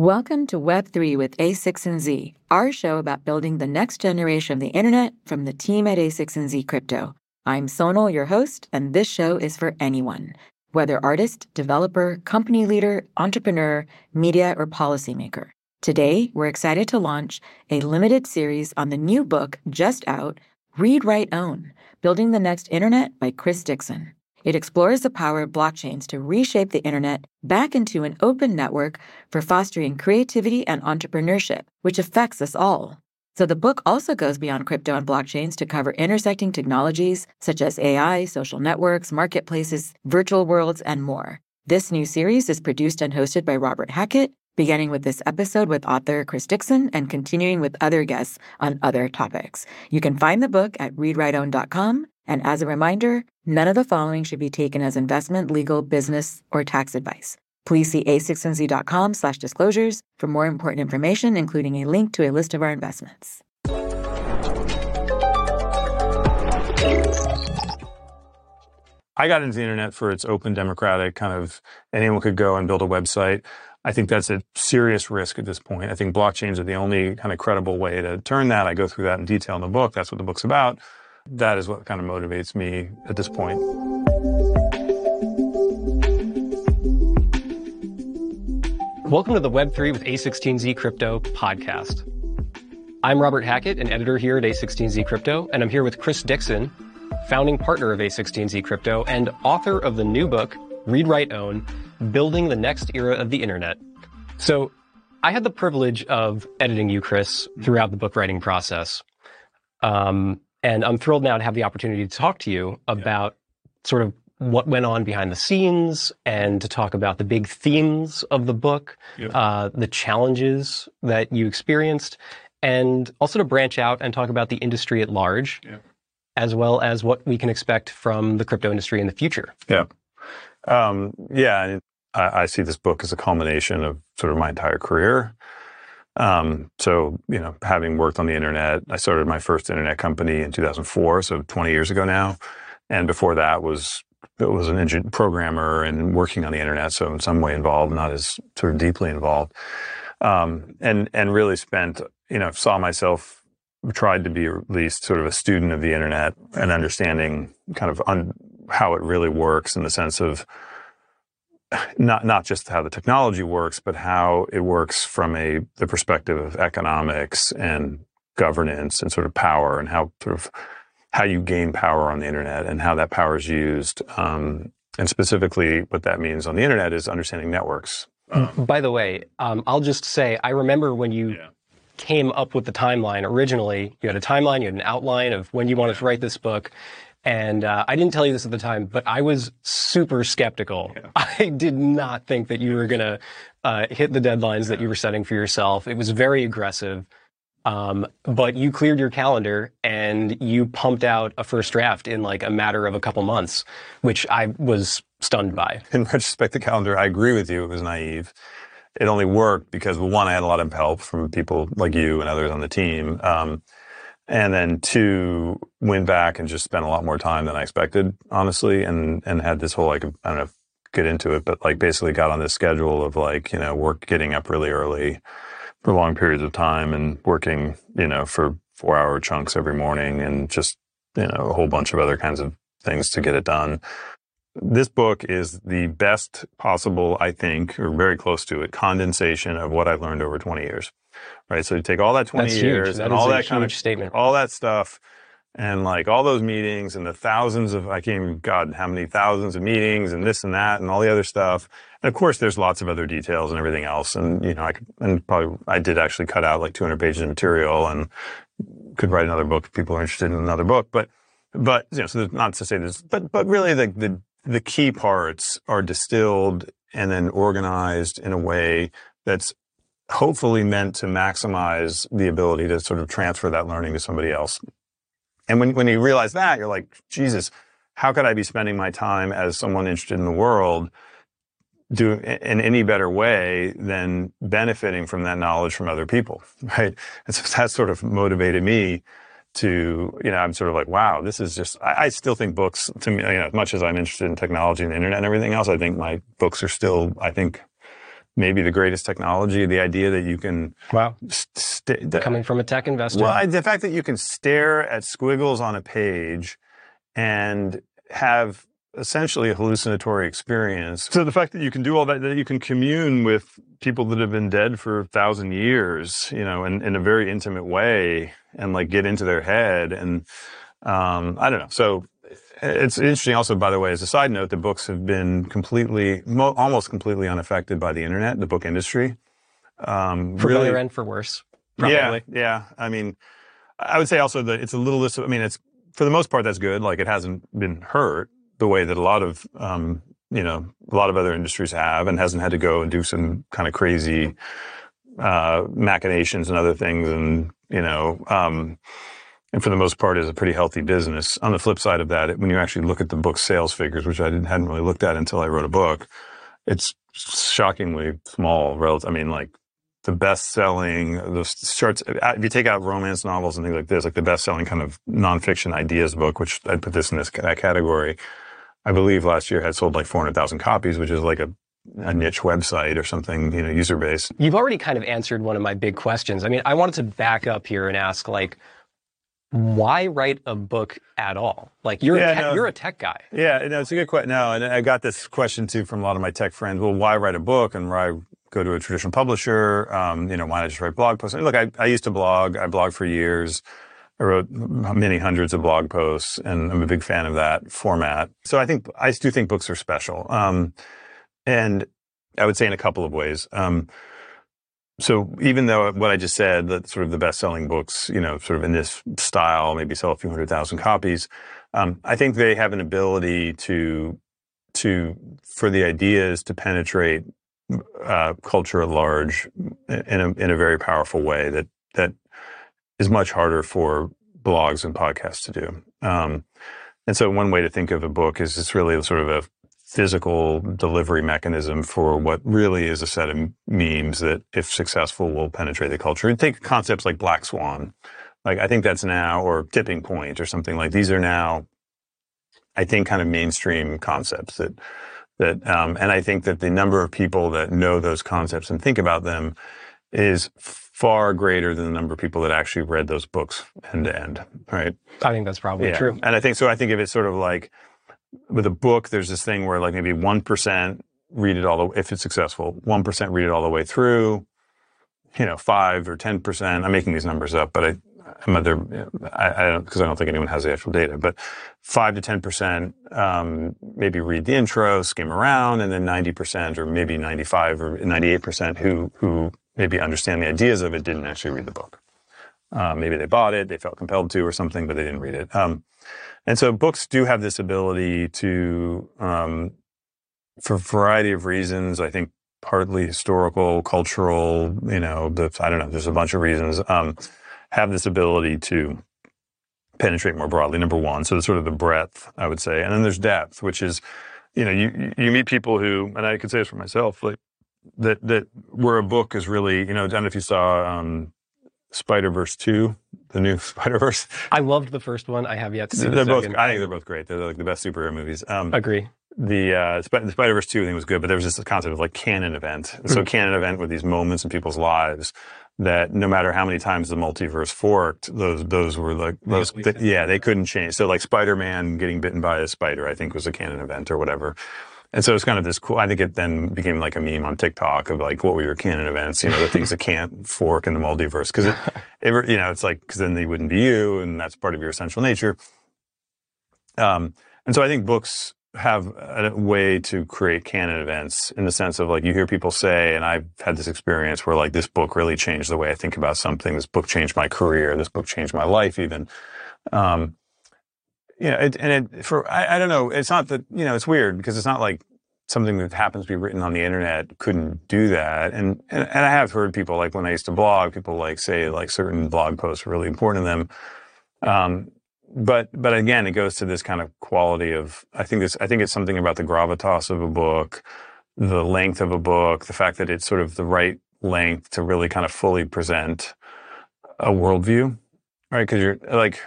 Welcome to Web3 with A16Z, our show about building the next generation of the internet from the team at A16Z Crypto. I'm Sonal, your host, and this show is for anyone, whether artist, developer, company leader, entrepreneur, media, or policymaker. Today, we're excited to launch a limited series on the new book just out, Read, Write, Own Building the Next Internet by Chris Dixon. It explores the power of blockchains to reshape the internet back into an open network for fostering creativity and entrepreneurship, which affects us all. So the book also goes beyond crypto and blockchains to cover intersecting technologies such as AI, social networks, marketplaces, virtual worlds, and more. This new series is produced and hosted by Robert Hackett, beginning with this episode with author Chris Dixon and continuing with other guests on other topics. You can find the book at readwriteown.com. And as a reminder, none of the following should be taken as investment, legal, business, or tax advice. Please see a16z.com slash disclosures for more important information, including a link to a list of our investments. I got into the internet for its open, democratic kind of anyone could go and build a website. I think that's a serious risk at this point. I think blockchains are the only kind of credible way to turn that. I go through that in detail in the book. That's what the book's about. That is what kind of motivates me at this point. Welcome to the Web3 with A16Z Crypto podcast. I'm Robert Hackett, an editor here at A16Z Crypto, and I'm here with Chris Dixon, founding partner of A16Z Crypto and author of the new book, Read, Write, Own Building the Next Era of the Internet. So I had the privilege of editing you, Chris, throughout the book writing process. Um, and I'm thrilled now to have the opportunity to talk to you about yeah. sort of what went on behind the scenes and to talk about the big themes of the book, uh, the challenges that you experienced, and also to branch out and talk about the industry at large, as well as what we can expect from the crypto industry in the future. Yeah. Um, yeah. I, I, see this book as a culmination of sort of my entire career. Um, so, you know, having worked on the internet, I started my first internet company in 2004, so 20 years ago now. And before that was was an engine programmer and working on the internet, so in some way involved, not as sort of deeply involved. Um, and and really spent, you know, saw myself tried to be at least sort of a student of the internet and understanding kind of un, how it really works in the sense of not not just how the technology works, but how it works from a the perspective of economics and governance and sort of power and how sort of how you gain power on the internet and how that power is used. Um, and specifically, what that means on the internet is understanding networks. Um, By the way, um, I'll just say I remember when you yeah. came up with the timeline originally. You had a timeline, you had an outline of when you wanted to write this book. And uh, I didn't tell you this at the time, but I was super skeptical. Yeah. I did not think that you were going to uh, hit the deadlines yeah. that you were setting for yourself. It was very aggressive. Um, but you cleared your calendar and you pumped out a first draft in like a matter of a couple months, which I was stunned by. In retrospect, the calendar, I agree with you. It was naive. It only worked because, well, one, I had a lot of help from people like you and others on the team. Um, and then two went back and just spent a lot more time than I expected, honestly, and and had this whole like I don't know get into it, but like basically got on this schedule of like you know work getting up really early for long periods of time and working you know for four hour chunks every morning and just you know a whole bunch of other kinds of things to get it done. This book is the best possible, I think, or very close to it, condensation of what I've learned over 20 years right? So you take all that 20 That's years and all that kind of statement, all that stuff and like all those meetings and the thousands of, I can't even, God, how many thousands of meetings and this and that and all the other stuff. And of course, there's lots of other details and everything else. And, you know, I could, and probably, I did actually cut out like 200 pages of material and could write another book if people are interested in another book. But, but, you know, so not to say this, but, but really the, the, the key parts are distilled and then organized in a way that's hopefully meant to maximize the ability to sort of transfer that learning to somebody else. And when, when you realize that, you're like, Jesus, how could I be spending my time as someone interested in the world do in any better way than benefiting from that knowledge from other people, right? And so that sort of motivated me to, you know, I'm sort of like, wow, this is just, I, I, still think books to me, you know, as much as I'm interested in technology and the internet and everything else, I think my books are still, I think, maybe the greatest technology. The idea that you can Wow. st- Coming from a tech investor. well, I- the fact that you can stare at squiggles on a page and have essentially a hallucinatory experience. So the fact that you can do all that, that you can commune with people that have been dead for a thousand years, you know, in, in a very intimate way and like get into their head. And um, I don't know. So it's interesting also, by the way, as a side note, the books have been completely, mo- almost completely unaffected by the internet, the book industry. Um, for really- better and for worse. Probably. yeah, yeah. I mean, I would say also that it's a little. dis- I mean, it's for the most part that's good. Like it hasn't been hurt the way that a lot of um, you know a lot of other industries have, and hasn't had to go and do some kind of crazy uh, machinations and other things, and you know. Um, and for the most part, is a pretty healthy business. On the flip side of that, when you actually look at the book sales figures, which I didn't, hadn't really looked at until I wrote a book, it's shockingly small. Relative, I mean, like the best selling, the starts, uh, if you take out romance novels and things like this, like the best selling kind of nonfiction ideas book, which I'd put this in this that category, I believe last year had sold like 400,000 copies, which is like a, a niche website or something, you know, user base. You've already kind of answered one of my big questions. I mean, I wanted to back up here and ask, like, why write a book at all? Like, you're Yeah, a tech, no. you're a tech guy. Yeah, no, it's a good question. No, and I got this question too from a lot of my tech friends. Well, why write a book and why go to a traditional publisher? Um, you know, why not just write blog posts? Look, I, I used to blog. I blogged for years. I wrote many hundreds of blog posts, and I'm a big fan of that format. So I think I do think books are special, um, and I would say in a couple of ways. Um, so even though what I just said, that sort of the best-selling books, you know, sort of in this style, maybe sell a few hundred thousand copies, um, I think they have an ability to to for the ideas to penetrate uh, culture at large in a in a very powerful way that that is much harder for blogs and podcasts to do. Um, and so one way to think of a book is it's really sort of a physical delivery mechanism for what really is a set of memes that, if successful, will penetrate the culture. And take concepts like Black Swan. Like I think that's now, or Tipping Point, or something like these are now, I think, kind of mainstream concepts that that, um, and I think that the number of people that know those concepts and think about them is far greater than the number of people that actually read those books end to end. Right. I think that's probably true. And I think so. I think of it sort of like with a book, there's this thing where like maybe 1% read it all the if it's successful, 1% read it all the way through, you know, five or 10%. I'm making these numbers up, but I, I'm other, I, I don't, cause I don't think anyone has the actual data, but five to 10%, um, maybe read the intro, skim around, and then 90% or maybe 95 or 98% who, who maybe understand the ideas of it didn't actually read the book. Uh, maybe they bought it, they felt compelled to or something, but they didn't read it. Um, and so books do have this ability to, um, for a variety of reasons, I think partly historical, cultural, you know, the, I don't know, there's a bunch of reasons, um, have this ability to penetrate more broadly, number one. So sort of the breadth, I would say. And then there's depth, which is, you know, you, you meet people who, and I could say this for myself, like that, that where a book is really, you know, I don't know if you saw, um, Spider-Verse 2, the new Spider-Verse. I loved the first one. I have yet to see They're the both, second. I think they're both great. They're like the best superhero movies. Um, Agree. the uh, Sp- the Spider Verse two I think was good, but there was this concept of like canon event. And So canon event with these moments in people's lives that no matter how many times the multiverse forked, those those were like those th- yeah they couldn't change. So like Spider Man getting bitten by a spider, I think was a canon event or whatever. And so it's kind of this cool. I think it then became like a meme on TikTok of like what were your canon events? You know, the things that can't fork in the multiverse because it, it, you know, it's like because then they wouldn't be you, and that's part of your essential nature. Um, and so I think books have a way to create canon events in the sense of like you hear people say, and I've had this experience where like this book really changed the way I think about something. This book changed my career. This book changed my life even. Um, you know, it, and it, for, I, I don't know, it's not that, you know, it's weird because it's not like something that happens to be written on the internet couldn't do that. And, and, and I have heard people like when I used to blog, people like say like certain blog posts were really important to them. Um, but but again, it goes to this kind of quality of I think this I think it's something about the gravitas of a book, the length of a book, the fact that it's sort of the right length to really kind of fully present a worldview, right? Because you're like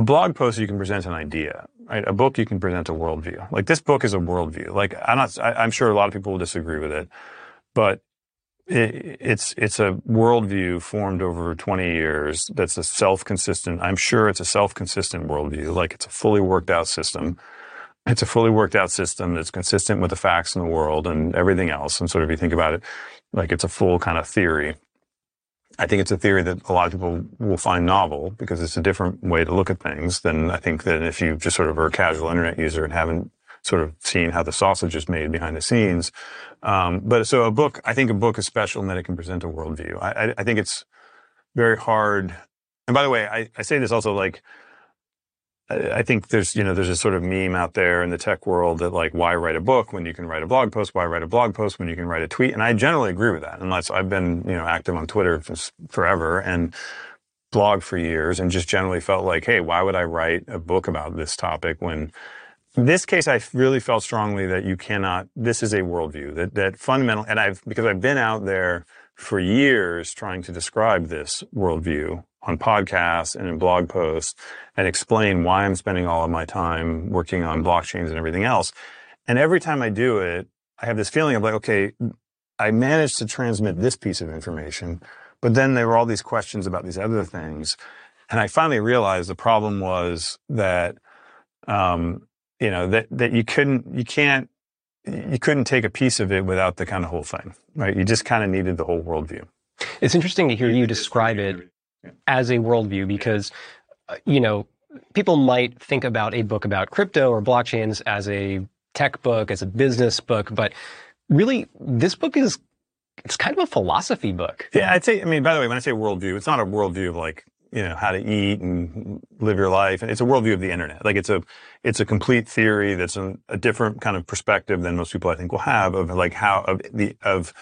a blog post, you can present an idea, right? A book, you can present a worldview. Like this book is a worldview. Like I'm not, I, I'm sure a lot of people will disagree with it, but it, it's it's a worldview formed over 20 years that's a self-consistent i'm sure it's a self-consistent worldview like it's a fully worked out system it's a fully worked out system that's consistent with the facts in the world and everything else and sort of you think about it like it's a full kind of theory i think it's a theory that a lot of people will find novel because it's a different way to look at things than i think that if you just sort of are a casual internet user and haven't sort of seen how the sausage is made behind the scenes um, but so a book, I think a book is special in that it can present a worldview. I, I, I think it's very hard. And by the way, I, I say this also like, I think there's, you know, there's a sort of meme out there in the tech world that like, why write a book when you can write a blog post? Why write a blog post when you can write a tweet? And I generally agree with that. Unless I've been, you know, active on Twitter forever and blog for years and just generally felt like, hey, why would I write a book about this topic when this case, I really felt strongly that you cannot, this is a worldview that, that fundamental, and I've, because I've been out there for years trying to describe this worldview on podcasts and in blog posts and explain why I'm spending all of my time working on blockchains and everything else. And every time I do it, I have this feeling of like, okay, I managed to transmit this piece of information, but then there were all these questions about these other things. And I finally realized the problem was that, um, you know that that you couldn't you can't you couldn't take a piece of it without the kind of whole thing, right? You just kind of needed the whole worldview. It's interesting to hear you describe it as a worldview because, uh, you know, people might think about a book about crypto or blockchains as a tech book, as a business book, but really, this book is it's kind of a philosophy book. Yeah, I'd say. I mean, by the way, when I say worldview, it's not a worldview of like you know how to eat and live your life. It's a worldview of the internet. Like it's a it's a complete theory that's a, a different kind of perspective than most people I think will have of like how of the of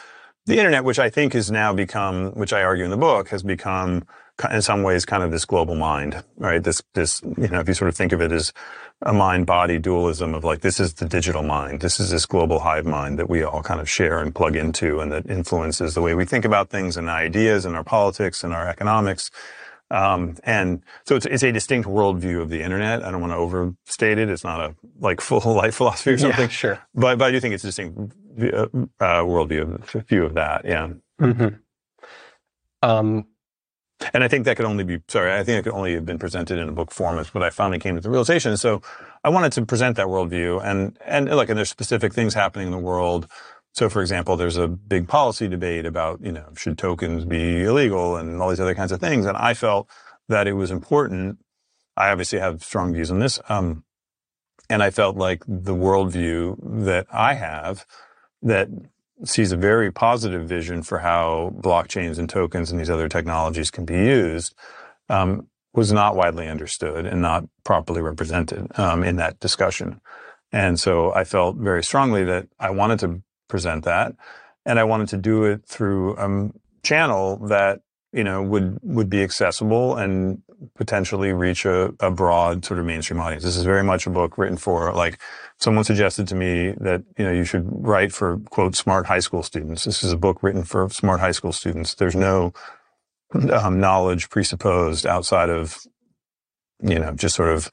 the internet, which I think has now become, which I argue in the book, has become in some ways kind of this global mind, right? This this you know if you sort of think of it as a mind body dualism of like this is the digital mind, this is this global hive mind that we all kind of share and plug into, and that influences the way we think about things and ideas and our politics and our economics. Um, and so it's, it's a distinct worldview of the internet. I don't want to overstate it. It's not a like full life philosophy or something. Yeah, sure. But, but I do think it's a distinct uh, uh worldview, view of that. Yeah. Mm-hmm. Um, and I think that could only be, sorry, I think it could only have been presented in a book form is what I finally came to the realization. So I wanted to present that worldview and, and look, and there's specific things happening in the world so, for example, there's a big policy debate about, you know, should tokens be illegal and all these other kinds of things. And I felt that it was important. I obviously have strong views on this. Um, and I felt like the worldview that I have that sees a very positive vision for how blockchains and tokens and these other technologies can be used um, was not widely understood and not properly represented um, in that discussion. And so I felt very strongly that I wanted to present that. And I wanted to do it through a channel that, you know, would, would be accessible and potentially reach a, a broad sort of mainstream audience. This is very much a book written for like someone suggested to me that, you know, you should write for quote, smart high school students. This is a book written for smart high school students. There's no um, knowledge presupposed outside of, you know, just sort of,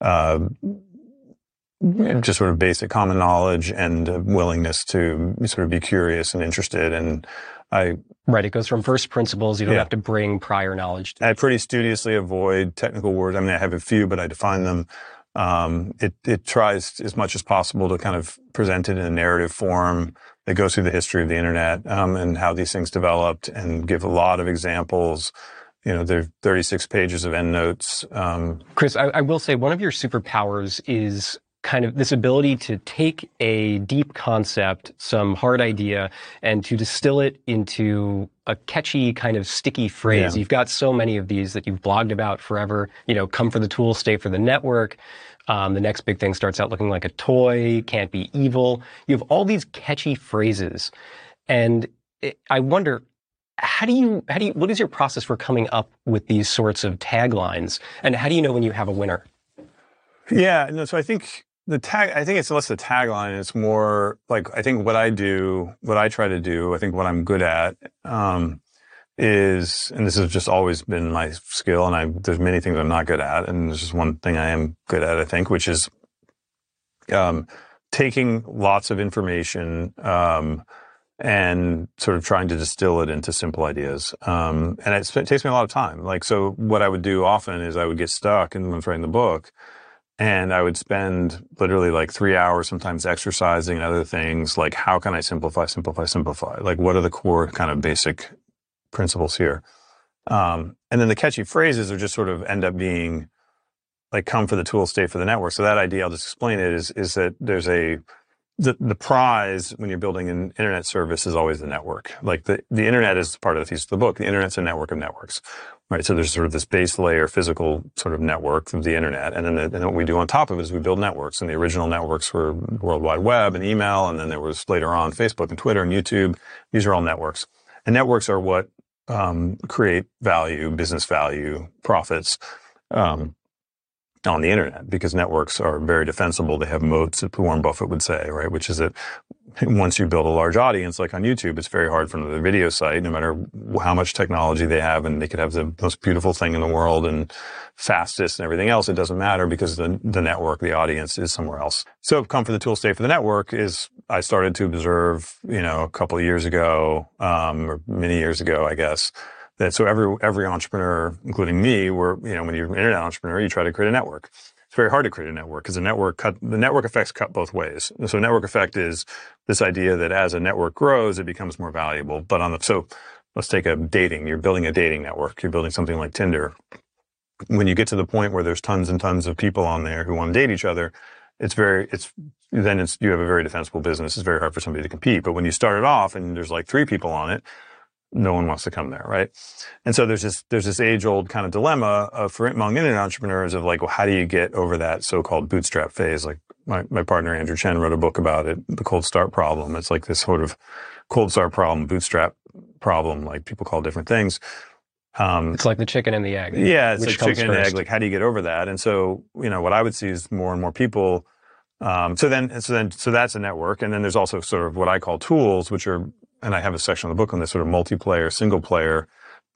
uh, just sort of basic common knowledge and willingness to sort of be curious and interested. And I right, it goes from first principles. You don't yeah. have to bring prior knowledge. I pretty studiously avoid technical words. I mean, I have a few, but I define them. Um, it it tries as much as possible to kind of present it in a narrative form that goes through the history of the internet um, and how these things developed, and give a lot of examples you know, there are 36 pages of endnotes. Um, Chris, I, I, will say one of your superpowers is kind of this ability to take a deep concept, some hard idea, and to distill it into a catchy kind of sticky phrase. Yeah. You've got so many of these that you've blogged about forever. You know, come for the tool, stay for the network. Um, the next big thing starts out looking like a toy, can't be evil. You have all these catchy phrases. And it, I wonder, how do you, how do you, what is your process for coming up with these sorts of taglines? And how do you know when you have a winner? Yeah, no, so I think the tag i think it's less the tagline it's more like i think what i do what i try to do i think what i'm good at um, is and this has just always been my skill and i there's many things i'm not good at and there's just one thing i am good at i think which is um, taking lots of information um, and sort of trying to distill it into simple ideas. Um, and it, it, takes me a lot of time. Like, so what I would do often is I would get stuck and when writing the book and I would spend literally like three hours sometimes exercising and other things. Like, how can I simplify, simplify, simplify? Like, what are the core kind of basic principles here? Um, and then the catchy phrases are just sort of end up being like come for the tool, stay for the network. So that idea, I'll just explain it, is is that there's a the, the prize when you're building an internet service is always the network. Like the, the internet is part of the thesis of the book. The internet's a network of networks, right? So there's sort of this base layer physical sort of network of the internet. And then, the, and what we do on top of it is we build networks. And the original networks were World Wide Web and email. And then there was later on Facebook and Twitter and YouTube. These are all networks. And networks are what um, create value, business value, profits. Um, on the internet because networks are very defensible. They have moats, as Warren Buffett would say, right? Which is that once you build a large audience, like on YouTube, it's very hard for another video site, no matter how much technology they have, and they could have the most beautiful thing in the world and fastest and everything else. It doesn't matter because the, the network, the audience is somewhere else. So come for the tool, stay for the network is I started to observe, you know, a couple of years ago, um, or many years ago, I guess, that so every every entrepreneur, including me, were you know when you're an internet entrepreneur, you try to create a network. It's very hard to create a network because the network cut the network effects cut both ways. So network effect is this idea that as a network grows, it becomes more valuable. But on the so let's take a dating. You're building a dating network. You're building something like Tinder. When you get to the point where there's tons and tons of people on there who want to date each other, it's very it's then it's you have a very defensible business. It's very hard for somebody to compete. But when you start it off and there's like three people on it, no one wants to come there, right? And so there's this there's this age old kind of dilemma of for among internet entrepreneurs of like, well, how do you get over that so-called bootstrap phase? Like my, my partner Andrew Chen wrote a book about it, the cold start problem. It's like this sort of cold start problem, bootstrap problem, like people call different things. Um, it's like the chicken and the egg. Yeah, it's like chicken and egg. Like, how do you get over that? And so, you know, what I would see is more and more people. Um, so then, so then, so that's a network, and then there's also sort of what I call tools, which are and I have a section of the book on this sort of multiplayer, single player.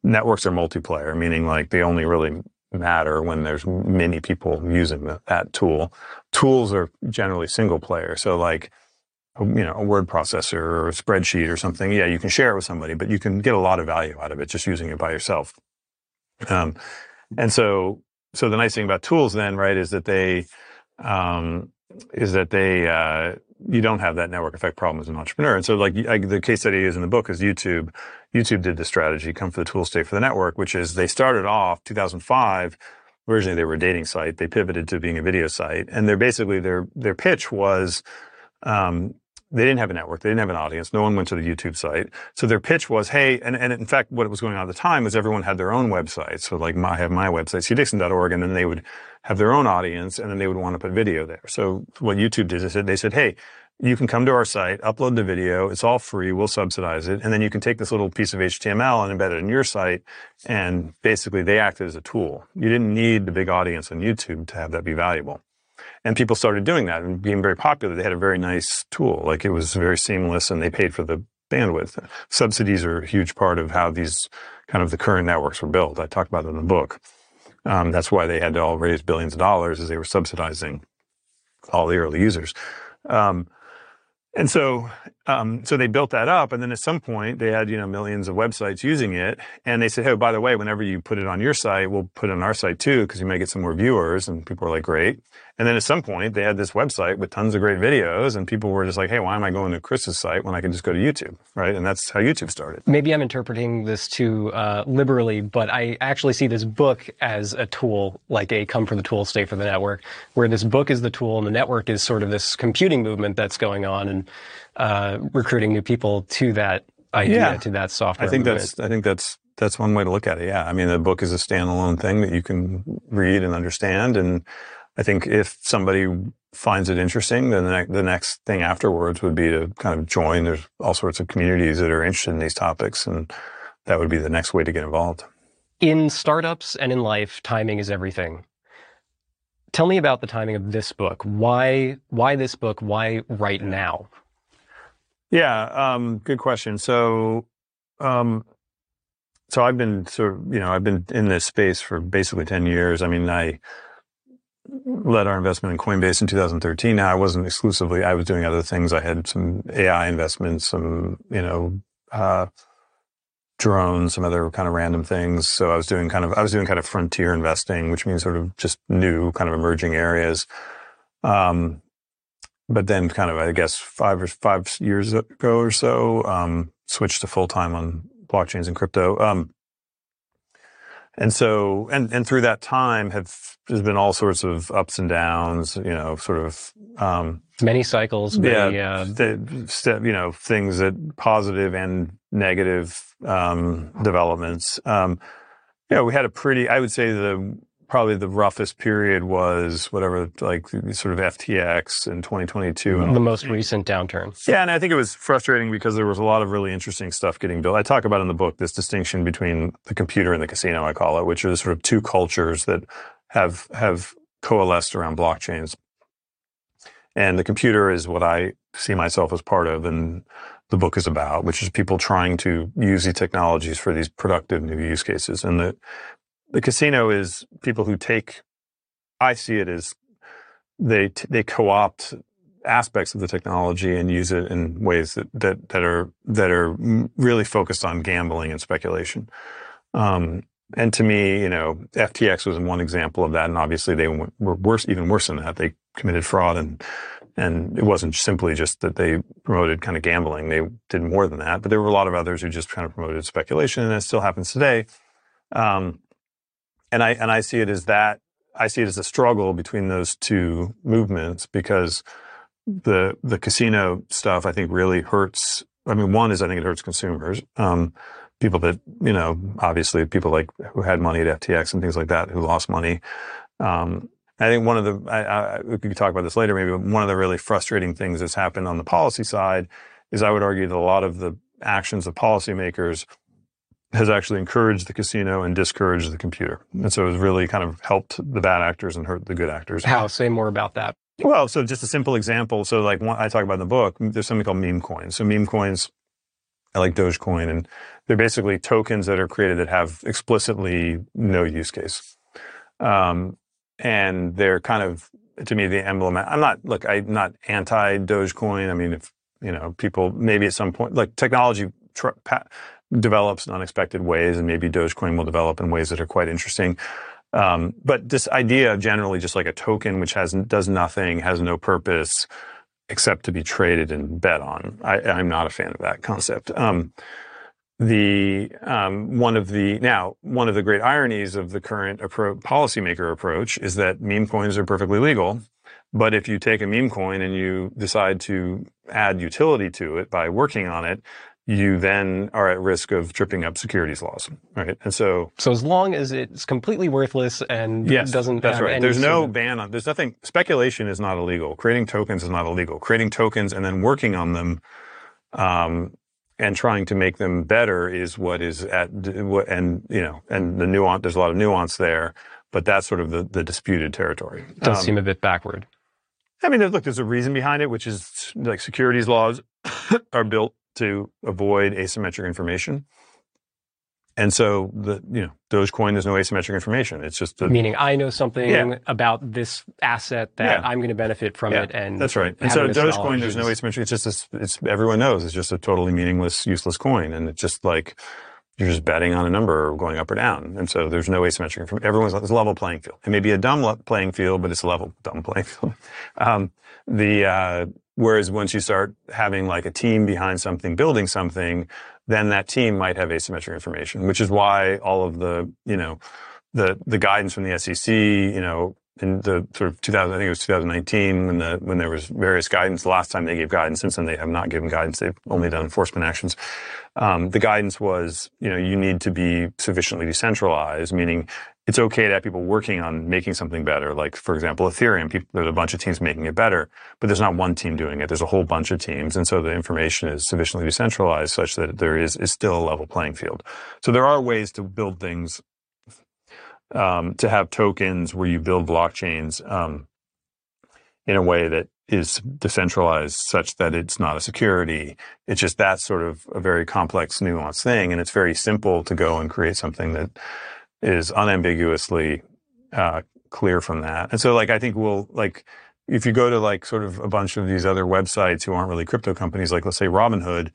Networks are multiplayer, meaning like they only really matter when there's many people using the, that tool. Tools are generally single player. So like, you know, a word processor or a spreadsheet or something. Yeah, you can share it with somebody, but you can get a lot of value out of it just using it by yourself. Um, and so, so the nice thing about tools then, right, is that they, um, is that they, uh, you don't have that network effect problem as an entrepreneur. And so like I, the case study is in the book is YouTube. YouTube did the strategy, come for the tool, stay for the network, which is they started off 2005. Originally they were a dating site. They pivoted to being a video site. And they're basically their, their pitch was, um, they didn't have a network. They didn't have an audience. No one went to the YouTube site. So their pitch was, hey, and, and in fact, what was going on at the time was everyone had their own website. So like my, I have my website, cdixon.org, and then they would have their own audience and then they would want to put video there. So what YouTube did is they said, hey, you can come to our site, upload the video. It's all free. We'll subsidize it. And then you can take this little piece of HTML and embed it in your site. And basically they acted as a tool. You didn't need the big audience on YouTube to have that be valuable. And people started doing that and being very popular. They had a very nice tool. Like it was very seamless and they paid for the bandwidth. Subsidies are a huge part of how these kind of the current networks were built. I talk about it in the book. Um, that's why they had to all raise billions of dollars as they were subsidizing all the early users. Um, and so, um, so they built that up, and then at some point they had you know millions of websites using it, and they said, "Hey, by the way, whenever you put it on your site, we'll put it on our site too, because you may get some more viewers." And people were like, "Great." And then at some point they had this website with tons of great videos, and people were just like, "Hey, why am I going to Chris's site when I can just go to YouTube?" Right? And that's how YouTube started. Maybe I'm interpreting this too uh, liberally, but I actually see this book as a tool, like a come for the tool, stay for the network, where this book is the tool, and the network is sort of this computing movement that's going on, and uh, recruiting new people to that idea, yeah. to that software. I think movement. that's I think that's that's one way to look at it. Yeah, I mean, the book is a standalone thing that you can read and understand, and I think if somebody finds it interesting, then the, ne- the next thing afterwards would be to kind of join. There's all sorts of communities that are interested in these topics, and that would be the next way to get involved. In startups and in life, timing is everything. Tell me about the timing of this book. Why why this book? Why right now? Yeah, um, good question. So, um, so I've been sort of, you know, I've been in this space for basically 10 years. I mean, I, led our investment in Coinbase in 2013. Now I wasn't exclusively, I was doing other things. I had some AI investments, some, you know, uh, drones, some other kind of random things. So I was doing kind of, I was doing kind of frontier investing, which means sort of just new kind of emerging areas. Um, but then kind of, I guess five or five years ago or so, um, switched to full time on blockchains and crypto. Um, and so, and, and through that time have, there's been all sorts of ups and downs, you know, sort of, um, many cycles. Many, yeah. Uh, st- st- you know, things that positive and negative, um, developments. Um, yeah, we had a pretty, I would say the probably the roughest period was whatever, like sort of FTX in 2022. And the most recent downturn. Yeah, and I think it was frustrating because there was a lot of really interesting stuff getting built. I talk about in the book this distinction between the computer and the casino, I call it, which are sort of two cultures that have have coalesced around blockchains. And the computer is what I see myself as part of, and the book is about, which is people trying to use these technologies for these productive new use cases. And the the casino is people who take, I see it as they, they co-opt aspects of the technology and use it in ways that, that, that are, that are really focused on gambling and speculation. Um, and to me, you know, FTX was one example of that. And obviously they were worse, even worse than that. They committed fraud and, and it wasn't simply just that they promoted kind of gambling. They did more than that, but there were a lot of others who just kind of promoted speculation and it still happens today. Um, and I and I see it as that. I see it as a struggle between those two movements because the the casino stuff I think really hurts. I mean, one is I think it hurts consumers, um, people that you know, obviously people like who had money at FTX and things like that who lost money. Um, I think one of the I, I, we could talk about this later maybe, but one of the really frustrating things that's happened on the policy side is I would argue that a lot of the actions of policymakers has actually encouraged the casino and discouraged the computer. And so it's really kind of helped the bad actors and hurt the good actors. How? Say more about that. Well, so just a simple example. So like one, I talk about in the book, there's something called meme coins. So meme coins, I like Dogecoin, and they're basically tokens that are created that have explicitly no use case. Um, and they're kind of, to me, the emblem. I'm not, look, I'm not anti Dogecoin. I mean, if, you know, people maybe at some point, like technology tr- develops in unexpected ways, and maybe Dogecoin will develop in ways that are quite interesting. Um, but this idea of generally just like a token which has does nothing, has no purpose except to be traded and bet on. I, am not a fan of that concept. Um, the um, one of the now one of the great ironies of the current appro- policymaker approach is that meme coins are perfectly legal. But if you take a meme coin and you decide to add utility to it by working on it, you then are at risk of tripping up securities laws, right? And so, so as long as it's completely worthless and yes, doesn't, that's right. There's no ban on. There's nothing. Speculation is not illegal. Creating tokens is not illegal. Creating tokens and then working on them, um, and trying to make them better is what is at what and you know and the nuance. There's a lot of nuance there, but that's sort of the, the disputed territory. It does um, seem a bit backward. I mean, look, there's a reason behind it, which is like securities laws are built to avoid asymmetric information. And so the you know Dogecoin there's no asymmetric information. It's just a, meaning I know something yeah. about this asset that yeah. I'm going to benefit from yeah. it, and that's right. And so Dogecoin there's no asymmetric. It's just it's everyone knows it's just a totally meaningless, useless coin, and it's just like you're just betting on a number or going up or down. And so there's no asymmetric information. Everyone's it's a level playing field. It may be a dumb playing field, but it's a level dumb playing field. Um, the uh, Whereas once you start having like a team behind something, building something, then that team might have asymmetric information, which is why all of the, you know, the, the guidance from the SEC, you know, in the sort of 2000, I think it was 2019 when the, when there was various guidance. The last time they gave guidance, since then they have not given guidance. They've only done enforcement actions. Um, the guidance was, you know, you need to be sufficiently decentralized, meaning it's okay to have people working on making something better. Like, for example, Ethereum, people, there's a bunch of teams making it better, but there's not one team doing it. There's a whole bunch of teams. And so the information is sufficiently decentralized such that there is, is still a level playing field. So there are ways to build things, um, to have tokens where you build blockchains, um, in a way that is decentralized such that it's not a security. It's just that sort of a very complex, nuanced thing. And it's very simple to go and create something that, is unambiguously uh, clear from that. And so like I think we'll like if you go to like sort of a bunch of these other websites who aren't really crypto companies, like let's say Robinhood,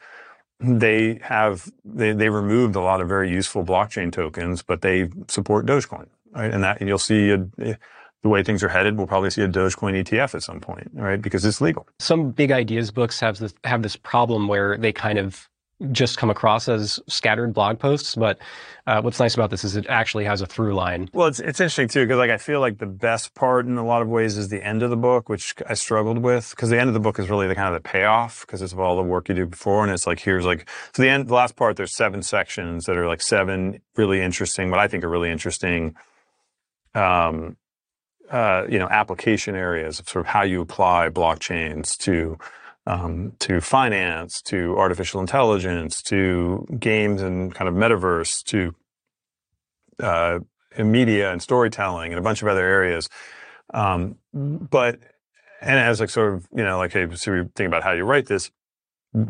they have they they removed a lot of very useful blockchain tokens, but they support Dogecoin, right? And that and you'll see a, the way things are headed, we'll probably see a Dogecoin ETF at some point, right? Because it's legal. Some big ideas books have this have this problem where they kind of just come across as scattered blog posts. But uh, what's nice about this is it actually has a through line. Well, it's it's interesting too because like I feel like the best part in a lot of ways is the end of the book, which I struggled with because the end of the book is really the kind of the payoff because it's all the work you do before, and it's like here's like so the end the last part there's seven sections that are like seven really interesting, what I think are really interesting. Um, uh, you know, application areas of sort of how you apply blockchains to um, to finance, to artificial intelligence, to games and kind of metaverse, to uh, media and storytelling, and a bunch of other areas. Um, but and as like sort of you know, like hey, so you think about how you write this,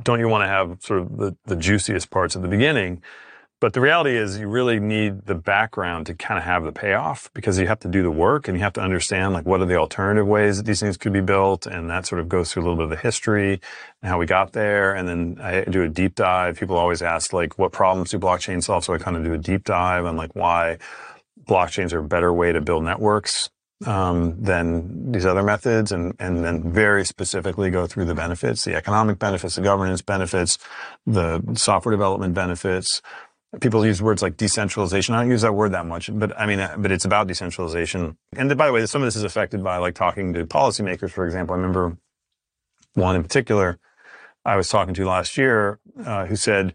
don't you want to have sort of the, the juiciest parts at the beginning? But the reality is you really need the background to kind of have the payoff because you have to do the work and you have to understand like what are the alternative ways that these things could be built. And that sort of goes through a little bit of the history and how we got there. And then I do a deep dive. People always ask like, what problems do blockchain solve? So I kind of do a deep dive on like why blockchains are a better way to build networks um, than these other methods, and and then very specifically go through the benefits, the economic benefits, the governance benefits, the software development benefits, people use words like decentralization. I don't use that word that much, but I mean, but it's about decentralization. And by the way, some of this is affected by like talking to policymakers, for example. I remember one in particular I was talking to last year uh, who said,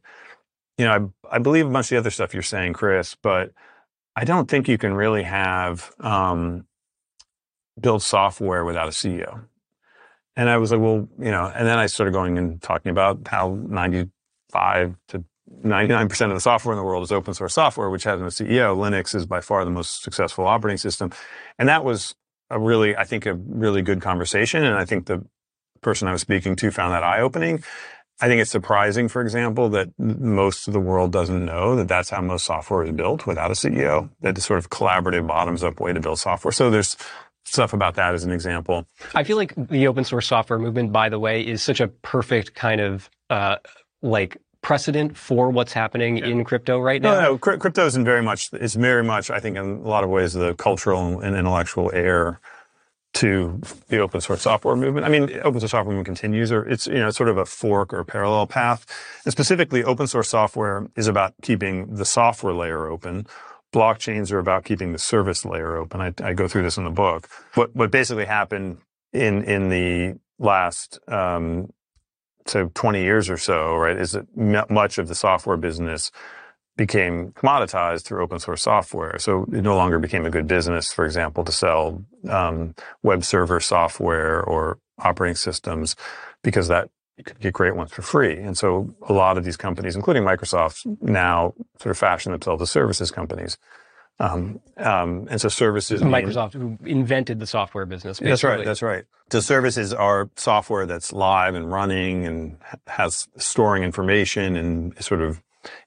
you know, I, I, believe a bunch of the other stuff you're saying, Chris, but I don't think you can really have um, build software without a CEO. And I was like, well, you know, and then I started going and talking about how 95 to 99% of the software in the world is open source software, which has no CEO. Linux is by far the most successful operating system. And that was a really, I think, a really good conversation. And I think the person I was speaking to found that eye opening. I think it's surprising, for example, that most of the world doesn't know that that's how most software is built without a CEO, that it's sort of collaborative bottoms up way to build software. So there's stuff about that as an example. I feel like the open source software movement, by the way, is such a perfect kind of, uh, like precedent for what's happening yeah. in crypto right now? No, no, crypto is very much, it's very much, I think, in a lot of ways, the cultural and intellectual heir to the open source software movement. I mean, open source software movement continues, or it's you know sort of a fork or parallel path. And specifically, open source software is about keeping the software layer open. Blockchains are about keeping the service layer open. I, I go through this in the book. What what basically happened in in the last um, so 20 years or so, right, is that much of the software business became commoditized through open source software. So it no longer became a good business, for example, to sell um, web server software or operating systems because that you could get great ones for free. And so a lot of these companies, including Microsoft, now sort of fashion themselves as services companies. Um, um, and so services. Microsoft, mean, who invented the software business. Basically. That's right. That's right. So services are software that's live and running and has storing information and sort of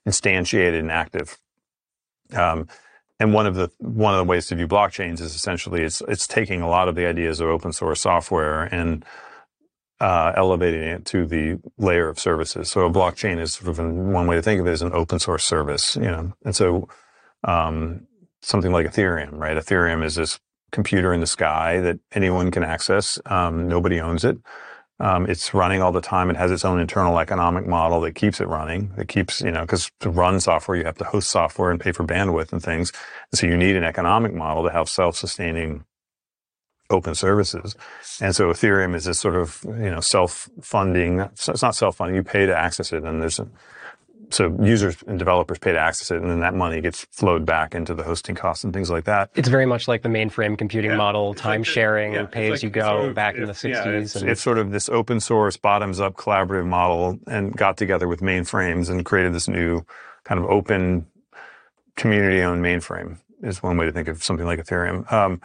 instantiated and active. Um, and one of the one of the ways to view blockchains is essentially it's it's taking a lot of the ideas of open source software and uh, elevating it to the layer of services. So a blockchain is sort of an, one way to think of it as an open source service, you know. And so um, something like Ethereum, right? Ethereum is this computer in the sky that anyone can access. Um, nobody owns it. Um, it's running all the time. It has its own internal economic model that keeps it running. That keeps, you know, because to run software, you have to host software and pay for bandwidth and things. And so you need an economic model to have self-sustaining open services. And so Ethereum is this sort of, you know, self-funding. It's not self-funding. You pay to access it, and there's a, so users and developers pay to access it, and then that money gets flowed back into the hosting costs and things like that. It's very much like the mainframe computing yeah. model, time like sharing, yeah. pay as you go sort of, back in the 60s. Yeah, it's, and... it's sort of this open source, bottoms up collaborative model and got together with mainframes and created this new kind of open community owned mainframe is one way to think of something like Ethereum. Um,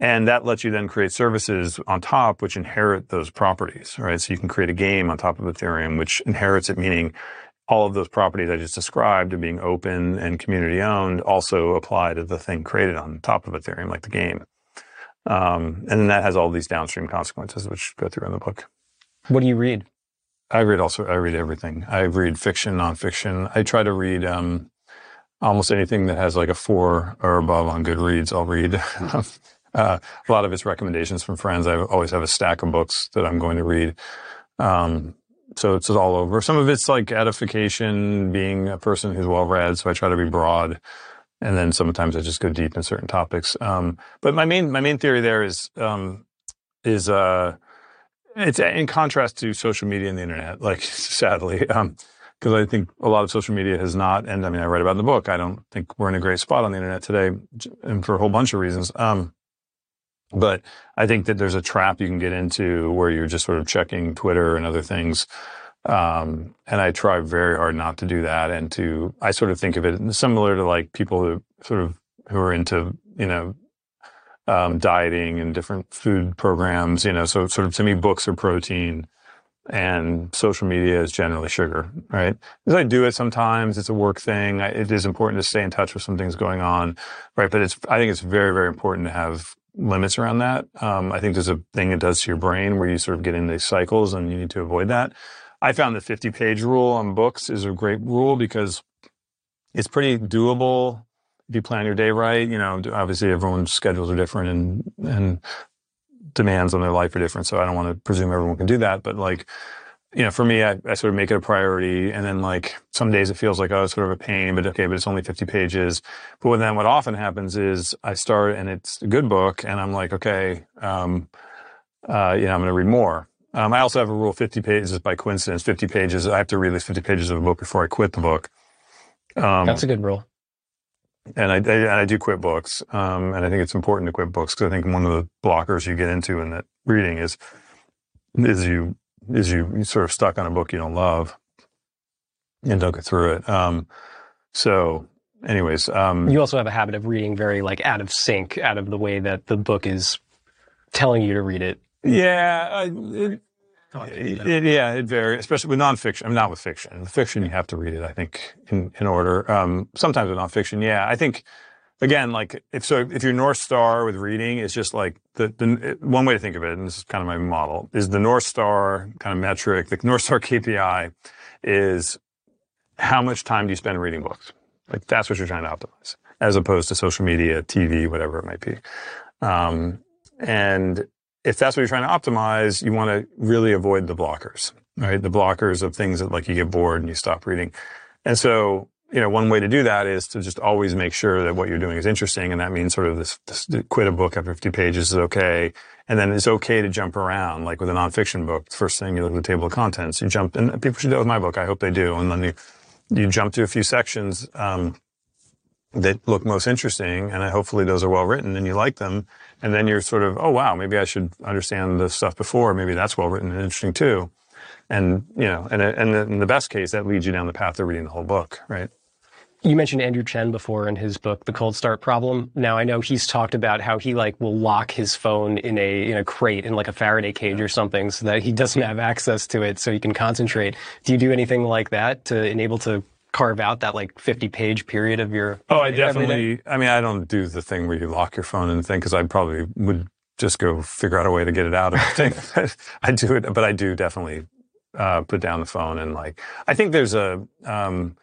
and that lets you then create services on top which inherit those properties, right? So you can create a game on top of Ethereum, which inherits it, meaning all of those properties I just described of being open and community owned also apply to the thing created on top of Ethereum, like the game. Um, and then that has all these downstream consequences, which go through in the book. What do you read? I read also, I read everything. I read fiction, nonfiction. I try to read, um, almost anything that has like a four or above on Goodreads, I'll read. uh, a lot of it's recommendations from friends. I always have a stack of books that I'm going to read. Um, so it's all over. Some of it's like edification, being a person who's well read. So I try to be broad, and then sometimes I just go deep in certain topics. Um, but my main my main theory there is um, is uh, it's in contrast to social media and the internet. Like sadly, because um, I think a lot of social media has not. And I mean, I write about in the book. I don't think we're in a great spot on the internet today, and for a whole bunch of reasons. Um, but I think that there's a trap you can get into where you're just sort of checking Twitter and other things. Um, and I try very hard not to do that and to, I sort of think of it similar to like people who sort of, who are into, you know, um, dieting and different food programs, you know, so sort of to me, books are protein and social media is generally sugar, right? Because I do it sometimes. It's a work thing. I, it is important to stay in touch with some things going on, right? But it's, I think it's very, very important to have limits around that. Um, I think there's a thing it does to your brain where you sort of get in these cycles and you need to avoid that. I found the 50 page rule on books is a great rule because it's pretty doable if you plan your day right. You know, obviously everyone's schedules are different and, and demands on their life are different. So I don't want to presume everyone can do that, but like, you know, for me, I, I, sort of make it a priority. And then like some days it feels like, oh, it's sort of a pain, but okay, but it's only 50 pages. But then what often happens is I start and it's a good book and I'm like, okay, um, uh, you know, I'm going to read more. Um, I also have a rule 50 pages by coincidence, 50 pages. I have to read these 50 pages of a book before I quit the book. Um, That's a good rule. And I, I, I do quit books. Um, and I think it's important to quit books because I think one of the blockers you get into in that reading is, is you is you you sort of stuck on a book you don't love and don't get through it. Um, so, anyways, um, you also have a habit of reading very like out of sync, out of the way that the book is telling you to read it. Yeah, it, it, yeah, it varies, especially with nonfiction. I'm not with fiction. With fiction, you have to read it. I think in in order. Um, sometimes with nonfiction, yeah, I think again, like if so, if your North Star with reading is just like the, the one way to think of it, and this is kind of my model, is the North Star kind of metric. The North Star KPI is how much time do you spend reading books? Like that's what you're trying to optimize, as opposed to social media, TV, whatever it might be. Um, and if that's what you're trying to optimize, you want to really avoid the blockers, right? The blockers of things that like you get bored and you stop reading. And so you know, one way to do that is to just always make sure that what you're doing is interesting. And that means sort of this, this quit a book after 50 pages is okay. And then it's okay to jump around, like with a nonfiction book. First thing you look at the table of contents, you jump, and people should do with my book. I hope they do. And then you, you jump to a few sections, um, that look most interesting. And hopefully those are well written and you like them. And then you're sort of, oh, wow, maybe I should understand the stuff before. Maybe that's well written and interesting too. And, you know, and, and in the best case, that leads you down the path of reading the whole book, right? You mentioned Andrew Chen before in his book, The Cold Start Problem. Now I know he's talked about how he like will lock his phone in a in a crate in like a Faraday cage or something so that he doesn't have access to it so he can concentrate. Do you do anything like that to enable to carve out that like 50 page period of your Oh, I definitely I mean I don't do the thing where you lock your phone and thing cuz I probably would just go figure out a way to get it out of the thing. I do it but I do definitely uh, put down the phone and like I think there's a um,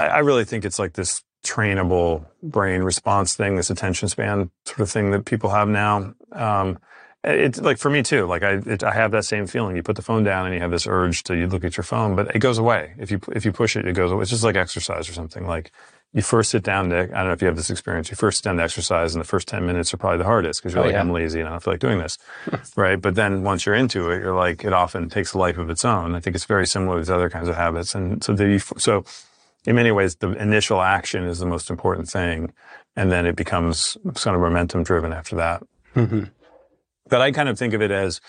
I, I really think it's like this trainable brain response thing, this attention span sort of thing that people have now. Um, it's like for me too. Like I, it, I have that same feeling. You put the phone down and you have this urge to you look at your phone, but it goes away. If you if you push it, it goes away. It's just like exercise or something. Like you first sit down to, I don't know if you have this experience. You first sit down to exercise, and the first ten minutes are probably the hardest because you're oh, like, yeah. I'm lazy and I don't feel like doing this, right? But then once you're into it, you're like, it often takes a life of its own. I think it's very similar with other kinds of habits, and so the so in many ways, the initial action is the most important thing. And then it becomes kind of momentum driven after that. Mm-hmm. But I kind of think of it as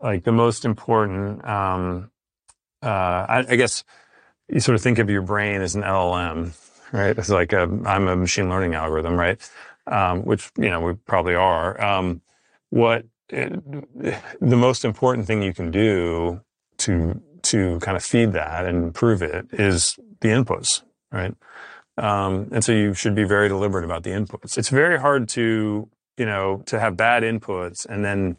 like the most important, um, uh, I, I, guess you sort of think of your brain as an LLM, right? It's like i am a machine learning algorithm, right? Um, which, you know, we probably are. Um, what it, the most important thing you can do to to kind of feed that and improve it is the inputs, right? Um, and so you should be very deliberate about the inputs. It's very hard to you know, to have bad inputs and then,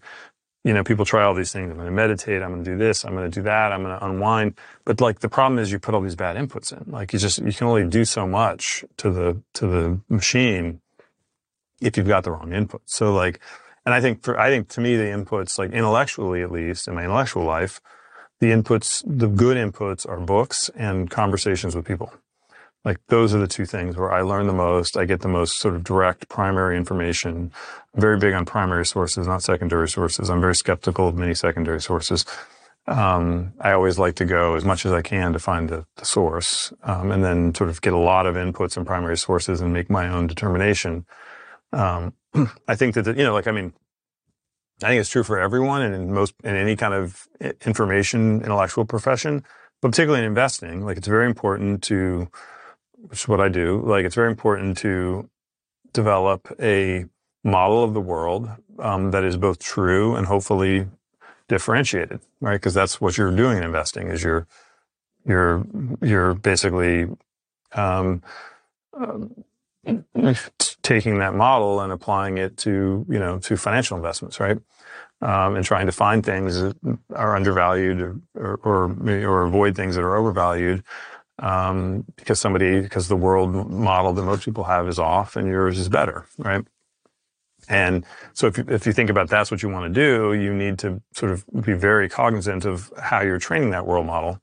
you know, people try all these things. I'm going to meditate. I'm going to do this. I'm going to do that. I'm going to unwind. But like the problem is you put all these bad inputs in. Like you just, you can only do so much to the, to the machine if you've got the wrong input. So like, and I think for, I think to me, the inputs, like intellectually at least in my intellectual life, the inputs, the good inputs are books and conversations with people. Like those are the two things where I learn the most. I get the most sort of direct primary information. I'm very big on primary sources, not secondary sources. I'm very skeptical of many secondary sources. Um, I always like to go as much as I can to find the, the source, um, and then sort of get a lot of inputs and primary sources and make my own determination. Um, I think that, the, you know, like, I mean, I think it's true for everyone and in most, in any kind of information intellectual profession, but particularly in investing, like it's very important to, which is what I do, like it's very important to develop a model of the world um, that is both true and hopefully differentiated, right? Because that's what you're doing in investing is you're you're you're basically um, um, taking that model and applying it to you know to financial investments, right? Um, and trying to find things that are undervalued or, or or, avoid things that are overvalued um, because somebody because the world model that most people have is off and yours is better, right? And so if you, if you think about that's what you want to do, you need to sort of be very cognizant of how you're training that world model.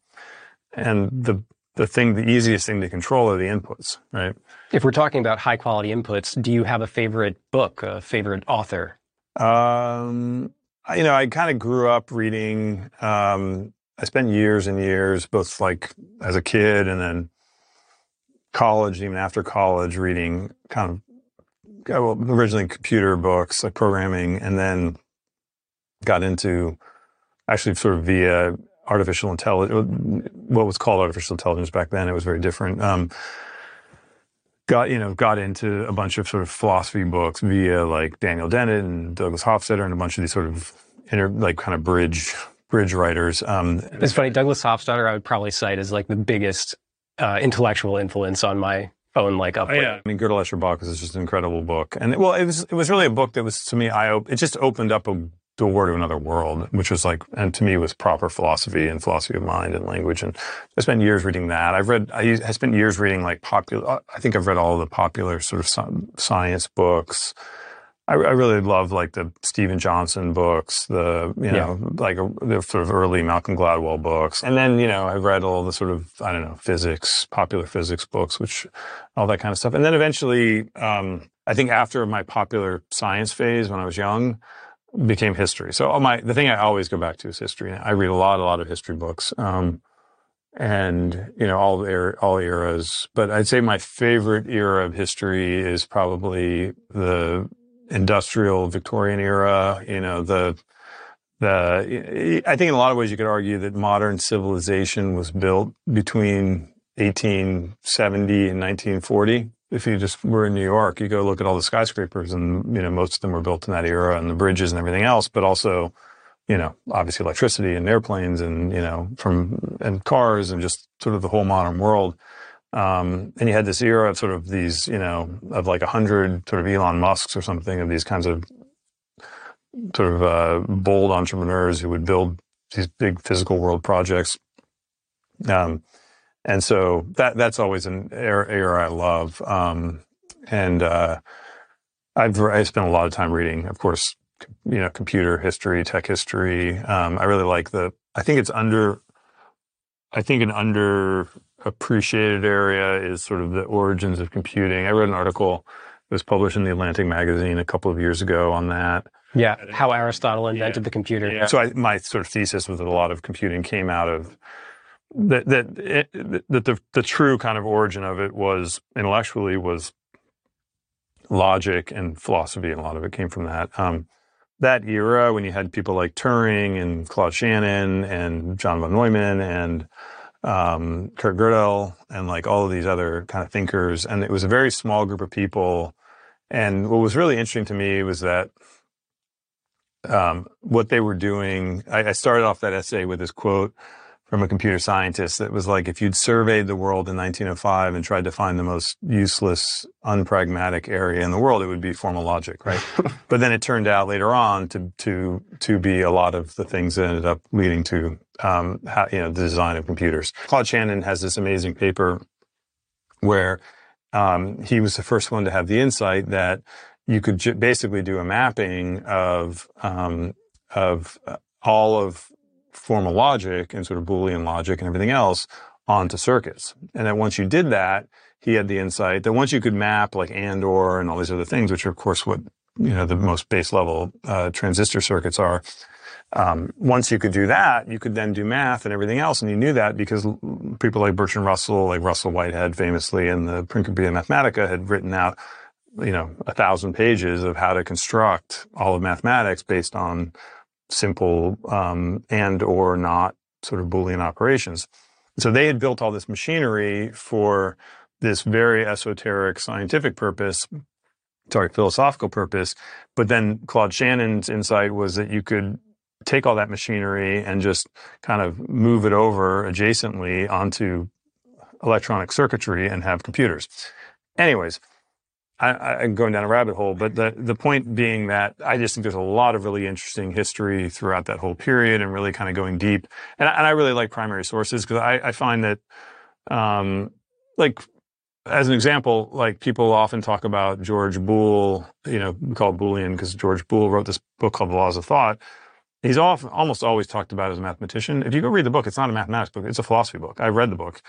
And the the thing, the easiest thing to control are the inputs, right? If we're talking about high quality inputs, do you have a favorite book, a favorite author? Um, you know, I kind of grew up reading. Um, I spent years and years, both like as a kid and then college, even after college, reading kind of well, originally computer books, like programming, and then got into actually sort of via artificial intelligence, what was called artificial intelligence back then. It was very different. Um, got you know got into a bunch of sort of philosophy books via like Daniel Dennett and Douglas Hofstadter and a bunch of these sort of inter, like kind of bridge bridge writers. Um, it's funny, Douglas Hofstadter I would probably cite as like the biggest uh, intellectual influence on my own like up. Oh, yeah, I mean Gödel Escher Bach is just an incredible book, and well, it was it was really a book that was to me I it just opened up a door to another world, which was like, and to me was proper philosophy and philosophy of mind and language. And I spent years reading that. I've read, I, I spent years reading like popular, I think I've read all the popular sort of science books. I, I really love like the Steven Johnson books, the, you know, yeah. like the sort of early Malcolm Gladwell books. And then, you know, I've read all the sort of, I don't know, physics, popular physics books, which all that kind of stuff. And then eventually, um, I think after my popular science phase when I was young, became history. So all my the thing I always go back to is history. I read a lot, a lot of history books, um, and you know all er- all eras. But I'd say my favorite era of history is probably the industrial Victorian era. You know the the I think in a lot of ways you could argue that modern civilization was built between 1870 and 1940 if you just were in New York, you go look at all the skyscrapers and, you know, most of them were built in that era and the bridges and everything else, but also, you know, obviously electricity and airplanes and, you know, from, and cars and just sort of the whole modern world. Um, and you had this era of sort of these, you know, of like a hundred sort of Elon Musks or something of these kinds of sort of, uh, bold entrepreneurs who would build these big physical world projects. Um, and so that that's always an era, I love. Um, and uh, I've I spent a lot of time reading, of course, you know, computer history, tech history. Um, I really like the. I think it's under. I think an underappreciated area is sort of the origins of computing. I read an article that was published in the Atlantic magazine a couple of years ago on that. Yeah, how Aristotle invented yeah. the computer. Yeah. So I, my sort of thesis was that a lot of computing came out of that that it, that the the true kind of origin of it was intellectually was logic and philosophy, and a lot of it came from that. Um, that era when you had people like Turing and Claude Shannon and John von Neumann and um, Kurt Gödel and like all of these other kind of thinkers, and it was a very small group of people. And what was really interesting to me was that um, what they were doing. I, I started off that essay with this quote from a computer scientist that was like if you'd surveyed the world in 1905 and tried to find the most useless, unpragmatic area in the world, it would be formal logic, right? but then it turned out later on to to to be a lot of the things that ended up leading to um, how, you know the design of computers. Claude Shannon has this amazing paper where um, he was the first one to have the insight that you could j- basically do a mapping of um, of uh, all of formal logic and sort of Boolean logic and everything else onto circuits. And that once you did that, he had the insight that once you could map like and or and all these other things, which are of course what you know the most base level uh, transistor circuits are. Um, once you could do that, you could then do math and everything else, and you knew that because people like Bertrand Russell, like Russell Whitehead, famously in the Principia Mathematica, had written out, you know, a thousand pages of how to construct all of mathematics based on simple um, and or not sort of Boolean operations. So they had built all this machinery for this very esoteric scientific purpose, sorry, philosophical purpose. But then Claude Shannon's insight was that you could take all that machinery and just kind of move it over adjacently onto electronic circuitry and have computers. Anyways, I, am going down a rabbit hole, but the, the point being that I just think there's a lot of really interesting history throughout that whole period and really kind of going deep. And, and I really like primary sources because I, I, find that, um, like, as an example, like people often talk about George Boole, you know, we call Boolean because George Boole wrote this book called The Laws of Thought. He's almost always talked about as a mathematician. If you go read the book, it's not a mathematics book; it's a philosophy book. I read the book.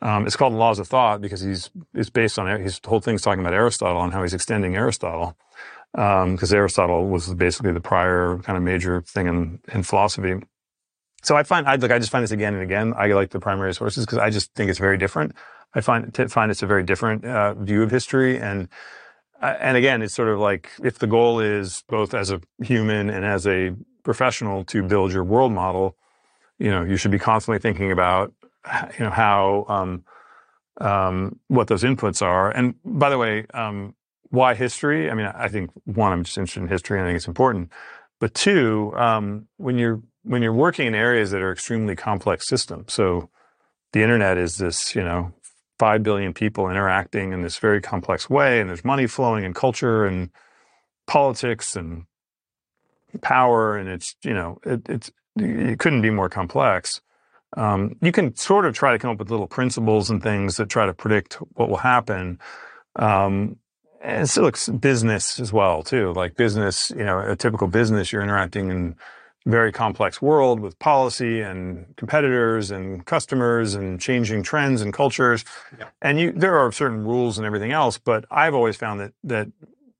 Um, it's called Laws of Thought because he's it's based on his whole thing's talking about Aristotle and how he's extending Aristotle because um, Aristotle was basically the prior kind of major thing in in philosophy. So I find I like I just find this again and again. I like the primary sources because I just think it's very different. I find find it's a very different uh, view of history and uh, and again, it's sort of like if the goal is both as a human and as a professional to build your world model, you know, you should be constantly thinking about, you know, how, um, um, what those inputs are. And by the way, um, why history? I mean, I think one, I'm just interested in history and I think it's important. But two, um, when you're, when you're working in areas that are extremely complex systems, so the internet is this, you know, 5 billion people interacting in this very complex way, and there's money flowing and culture and politics and power, and it's you know it, it's it couldn't be more complex. Um, you can sort of try to come up with little principles and things that try to predict what will happen. Um, and still looks business as well too. Like business, you know, a typical business, you're interacting in very complex world with policy and competitors and customers and changing trends and cultures. Yeah. And you, there are certain rules and everything else, but I've always found that, that,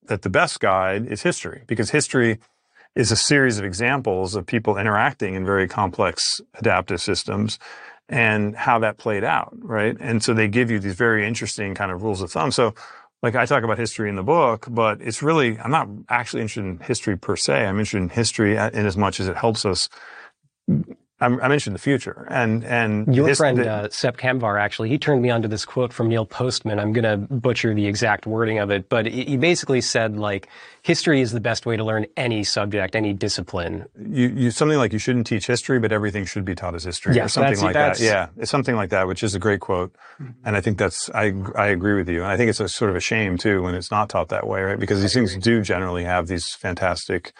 that the best guide is history because history is a series of examples of people interacting in very complex adaptive systems and how that played out, right? And so they give you these very interesting kind of rules of thumb. So like I talk about history in the book, but it's really, I'm not actually interested in history per se. I'm interested in history uh, in as much as it helps us I'm, I'm interested in the future. And and your his, friend the, uh, Sepp Kamvar actually he turned me onto this quote from Neil Postman. I'm going to butcher the exact wording of it, but he basically said like history is the best way to learn any subject, any discipline. You, you something like you shouldn't teach history, but everything should be taught as history, yes, or something like that. Yeah, it's something like that, which is a great quote, mm-hmm. and I think that's I I agree with you, and I think it's a sort of a shame too when it's not taught that way, right? Because these things do generally have these fantastic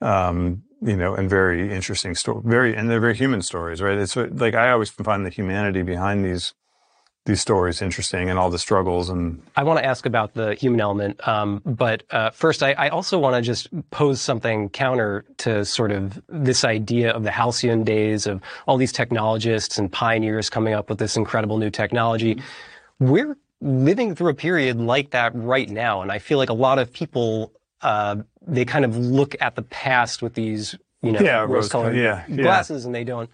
um, you know, and very interesting story, very, and they're very human stories, right? It's like, I always find the humanity behind these, these stories interesting and all the struggles and i want to ask about the human element um, but uh, first I, I also want to just pose something counter to sort of this idea of the halcyon days of all these technologists and pioneers coming up with this incredible new technology we're living through a period like that right now and i feel like a lot of people uh, they kind of look at the past with these, you know, yeah, rose-colored yeah, glasses, yeah. and they don't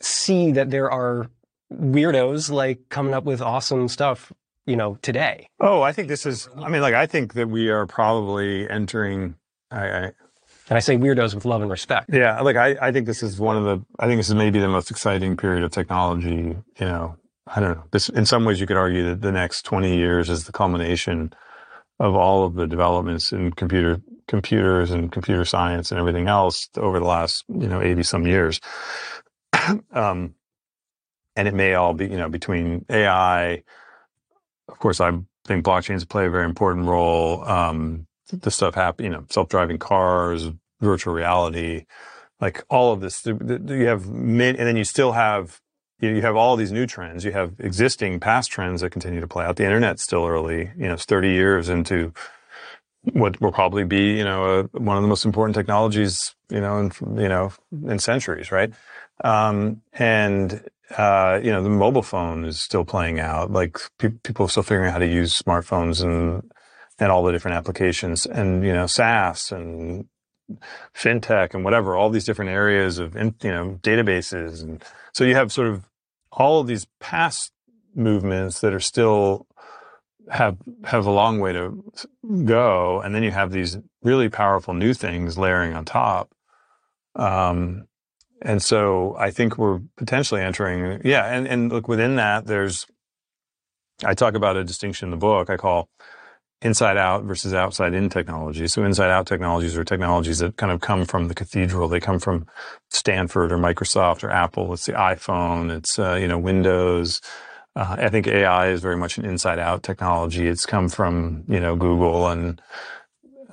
see that there are weirdos like coming up with awesome stuff, you know, today. Oh, I think this is. I mean, like, I think that we are probably entering. I, I and I say weirdos with love and respect. Yeah, like I, I think this is one of the. I think this is maybe the most exciting period of technology. You know, I don't know. This, in some ways, you could argue that the next twenty years is the culmination of all of the developments in computer computers and computer science and everything else over the last you know 80 some years um, and it may all be, you know, between AI. Of course, I think blockchains play a very important role. Um, the stuff happen, you know, self-driving cars, virtual reality, like all of this. You have and then you still have you have all these new trends. You have existing past trends that continue to play out. The internet's still early. You know, it's 30 years into what will probably be, you know, a, one of the most important technologies, you know, in, you know, in centuries, right? Um, and, uh, you know, the mobile phone is still playing out. Like pe- people are still figuring out how to use smartphones and, and all the different applications and, you know, SaaS and fintech and whatever, all these different areas of, you know, databases. And so you have sort of all of these past movements that are still have have a long way to go, and then you have these really powerful new things layering on top. Um, and so I think we're potentially entering, yeah, and and look within that, there's I talk about a distinction in the book I call inside out versus outside in technology. So inside out technologies are technologies that kind of come from the cathedral. They come from Stanford or Microsoft or Apple. It's the iPhone. It's uh, you know Windows. Uh, I think AI is very much an inside out technology. It's come from, you know, Google and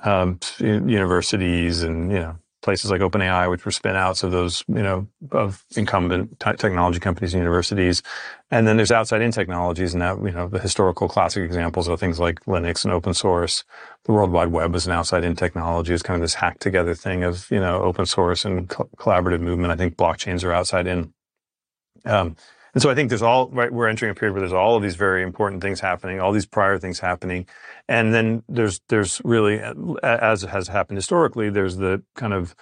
um, universities and, you know, places like OpenAI, which were spin outs of those, you know, of incumbent t- technology companies and universities. And then there's outside in technologies and that, you know, the historical classic examples are things like Linux and open source. The World Wide Web is an outside in technology. It's kind of this hacked together thing of, you know, open source and co- collaborative movement. I think blockchains are outside in. Um, and so I think there's all right. We're entering a period where there's all of these very important things happening, all these prior things happening, and then there's there's really, as has happened historically, there's the kind of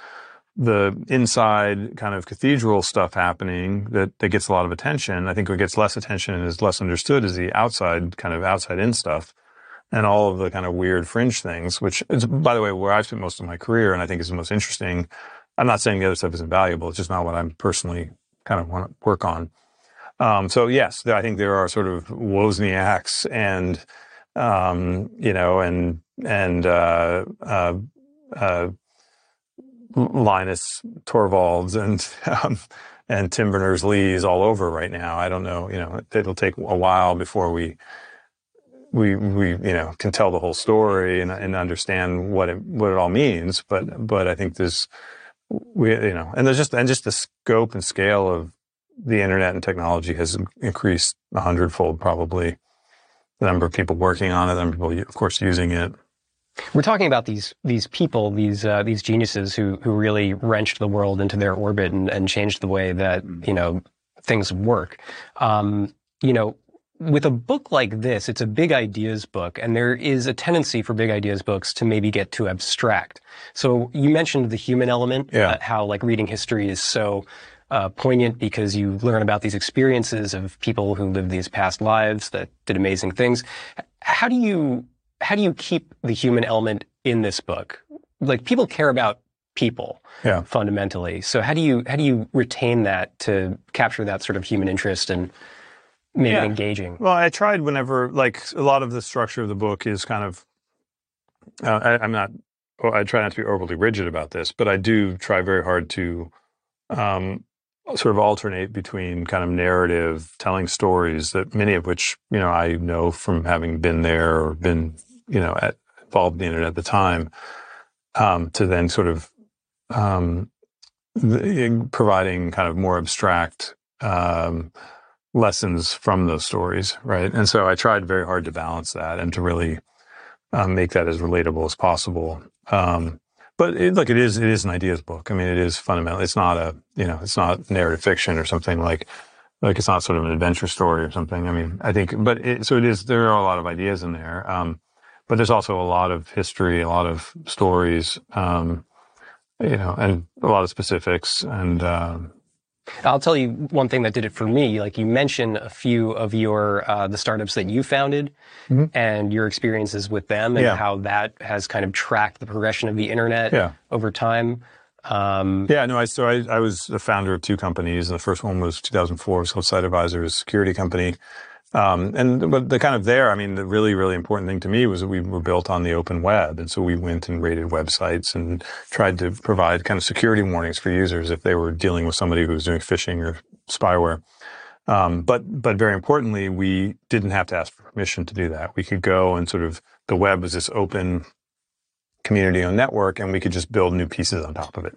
the inside kind of cathedral stuff happening that, that gets a lot of attention. I think what gets less attention and is less understood is the outside kind of outside in stuff and all of the kind of weird fringe things, which is, by the way, where I've spent most of my career and I think is the most interesting. I'm not saying the other stuff isn't valuable. It's just not what I'm personally kind of want to work on. Um, so yes, I think there are sort of Wozniaks and um, you know and and uh, uh, uh, Linus Torvalds and um, and Tim Berners Lee's all over right now. I don't know. You know, it'll take a while before we we we you know can tell the whole story and, and understand what it what it all means. But but I think there's we you know and there's just and just the scope and scale of the internet and technology has increased a hundredfold, probably. The number of people working on it, the number of people, of course, using it. We're talking about these these people, these uh, these geniuses who who really wrenched the world into their orbit and, and changed the way that you know things work. Um, you know, with a book like this, it's a big ideas book, and there is a tendency for big ideas books to maybe get too abstract. So you mentioned the human element, yeah. uh, how like reading history is so uh, poignant because you learn about these experiences of people who lived these past lives that did amazing things. How do you how do you keep the human element in this book? Like people care about people yeah. fundamentally. So how do you how do you retain that to capture that sort of human interest and make yeah. it engaging? Well, I tried whenever like a lot of the structure of the book is kind of uh, I, I'm not I try not to be overly rigid about this, but I do try very hard to um, sort of alternate between kind of narrative telling stories that many of which you know I know from having been there or been you know at, involved in it at the time um, to then sort of um, the, providing kind of more abstract um, lessons from those stories right? And so I tried very hard to balance that and to really um, make that as relatable as possible. Um, but it, look, it is it is an ideas book. I mean, it is fundamental. It's not a you know, it's not narrative fiction or something like like it's not sort of an adventure story or something. I mean, I think, but it, so it is. There are a lot of ideas in there, um, but there's also a lot of history, a lot of stories, um, you know, and a lot of specifics and. Um, I'll tell you one thing that did it for me. Like you mentioned a few of your uh, the startups that you founded mm-hmm. and your experiences with them and yeah. how that has kind of tracked the progression of the internet yeah. over time. Um, yeah, no, I so I, I was the founder of two companies. And The first one was 2004, it was called Site Advisors Security Company. Um, and but the kind of there, I mean, the really, really important thing to me was that we were built on the open web. And so we went and rated websites and tried to provide kind of security warnings for users if they were dealing with somebody who was doing phishing or spyware. Um, but but very importantly, we didn't have to ask for permission to do that. We could go and sort of the web was this open community-owned network, and we could just build new pieces on top of it,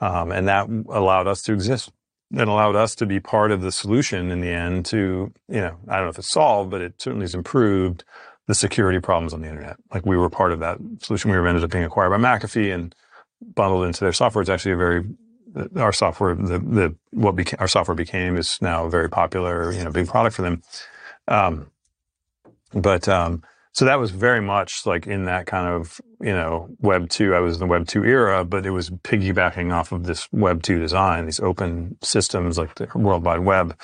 um, and that allowed us to exist. It allowed us to be part of the solution in the end. To you know, I don't know if it's solved, but it certainly has improved the security problems on the internet. Like we were part of that solution. We were ended up being acquired by McAfee and bundled into their software. It's actually a very our software, the the what became our software became is now a very popular, you know, big product for them. Um, but um, so that was very much like in that kind of you know Web two. I was in the Web two era, but it was piggybacking off of this Web two design, these open systems like the World Wide Web.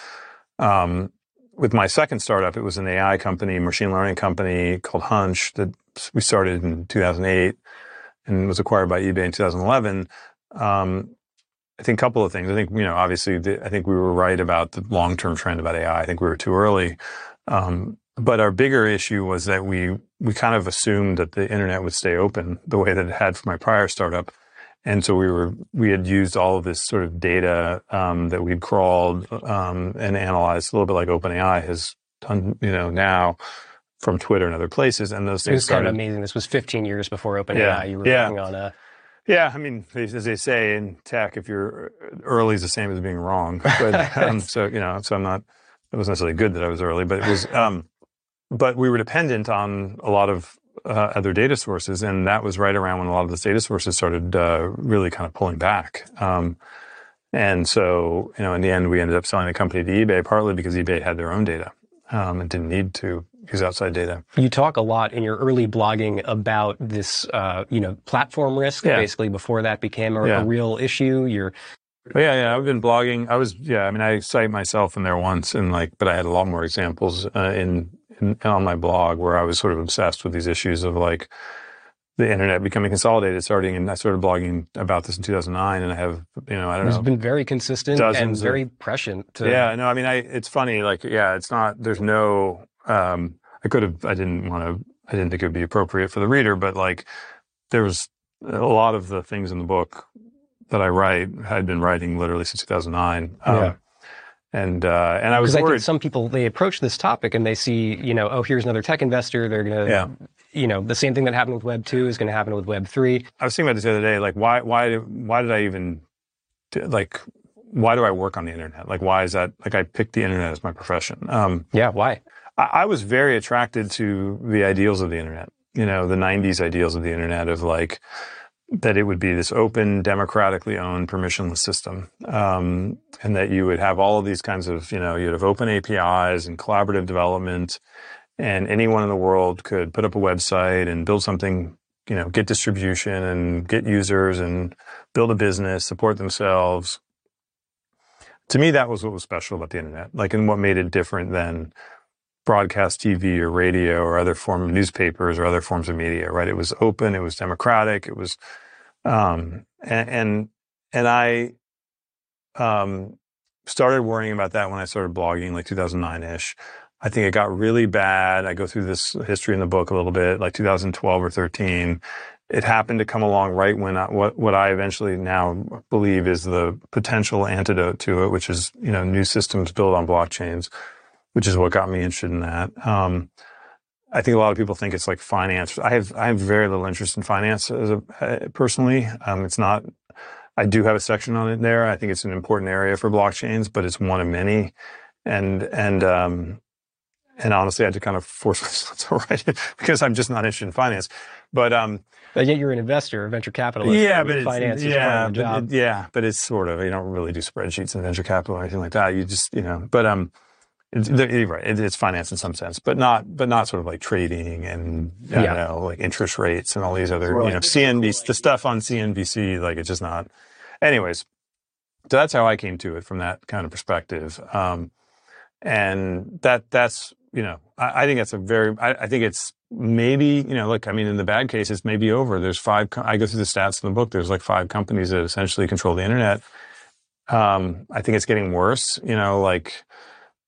Um, with my second startup, it was an AI company, machine learning company called Hunch that we started in 2008 and was acquired by eBay in 2011. Um, I think a couple of things. I think, you know, obviously, the, I think we were right about the long term trend about AI. I think we were too early. Um, but our bigger issue was that we, we kind of assumed that the internet would stay open the way that it had for my prior startup. And so we were, we had used all of this sort of data, um, that we'd crawled, um, and analyzed a little bit like OpenAI has done, you know, now from Twitter and other places. And those things it was started, kind of amazing. This was 15 years before OpenAI. Yeah, You were yeah. working on a Yeah, I mean, as they say in tech, if you're early is the same as being wrong. But um, so you know, so I'm not. It wasn't necessarily good that I was early, but it was. Um, but we were dependent on a lot of uh, other data sources, and that was right around when a lot of those data sources started uh, really kind of pulling back. Um, and so, you know, in the end, we ended up selling the company to eBay, partly because eBay had their own data um, and didn't need to use outside data. You talk a lot in your early blogging about this, uh, you know, platform risk. Yeah. Basically, before that became a, Yeah. a real issue. You're yeah, yeah, I've been blogging. I was, yeah, I mean, I cite myself in there once, and like, but I had a lot more examples uh, in, in on my blog where I was sort of obsessed with these issues of like the internet becoming consolidated. Starting, and I started blogging about this in 2009, and I have, you know, I don't it's know, it's been very consistent and Dozens of- very prescient. To, yeah, no, I mean, I, it's funny, like, yeah, it's not, there's no, um, I could have, I didn't want to, I didn't think it would be appropriate for the reader, but like, there was a lot of the things in the book that I write had been writing literally since 2009. Um, Yeah. And, uh, and I was Because I think some people they approach this topic and they see, you know, oh, here's another tech investor. They're gonna, Yeah. you know, the same thing that happened with Web two is going to happen with Web three. I was thinking about this the other day, like, why, why, why did I even, like, why do I work on the internet? Like, why is that? Like, I picked the internet as my profession. Um, Yeah, why? I, I was very attracted to the ideals of the internet. You know, the '90s ideals of the internet of like that it would be this open, democratically owned, permissionless system, um, and that you would have all of these kinds of, you know, you'd have open APIs and collaborative development, and anyone in the world could put up a website and build something, you know, get distribution and get users and build a business, support themselves. To me, that was what was special about the internet, like, and what made it different than broadcast TV or radio or other form of newspapers or other forms of media, right? It was open, it was democratic, it was, um, and, and, and I, um, started worrying about that when I started blogging, like 2009 ish. I think it got really bad. I go through this history in the book a little bit, like 2012 or 13. It happened to come along right when I, what what I eventually now believe is the potential antidote to it, which is you know new systems built on blockchains which is what got me interested in that. Um, I think a lot of people think it's like finance. I have I have very little interest in finance as a, uh, personally. Um, it's not. I do have a section on it there. I think it's an important area for blockchains, but it's one of many. And and um, and honestly, I had to kind of force myself to write it because I'm just not interested in finance. But um, But yet you're an investor, a venture capitalist. yeah, but it's, finance is yeah, part of the but job. it- yeah, but it's sort of you don't really do spreadsheets and venture capital or anything like that. You just you know, but um, it's, right. It, it's finance in some sense, but not but not sort of like trading and I Yeah. know like interest rates and all these other Right. you know CNBC the stuff on CNBC like it's just not. Anyways, so that's how I came to it from that kind of perspective. Um, and that that's you know I, I think that's a very I, I think it's maybe you know look I mean in the bad case it's maybe over. There's five. co- I go through the stats in the book. There's like five companies that essentially control the internet. Um, I think it's getting worse. You know, like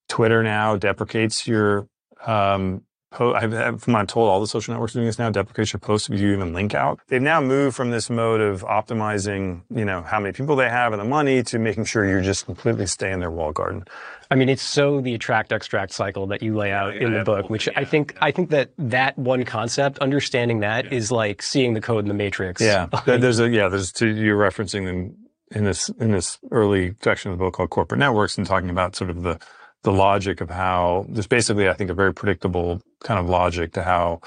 Twitter now deprecates your um, po- I've, I've, I'm told, all the social networks are doing this now. deprecates your posts if you even link out. They've now moved from this mode of optimizing, you know, how many people they have and the money to making sure you're just completely stay in their wall garden. I mean, it's so the attract extract cycle that you lay out in the book, which I think I think that that one concept, understanding that, is like seeing the code in the matrix. Yeah, there's a yeah, there's two, you're referencing them in this in this early section of the book called corporate networks and talking about sort of the the logic of how there's basically I think a very predictable kind of logic to how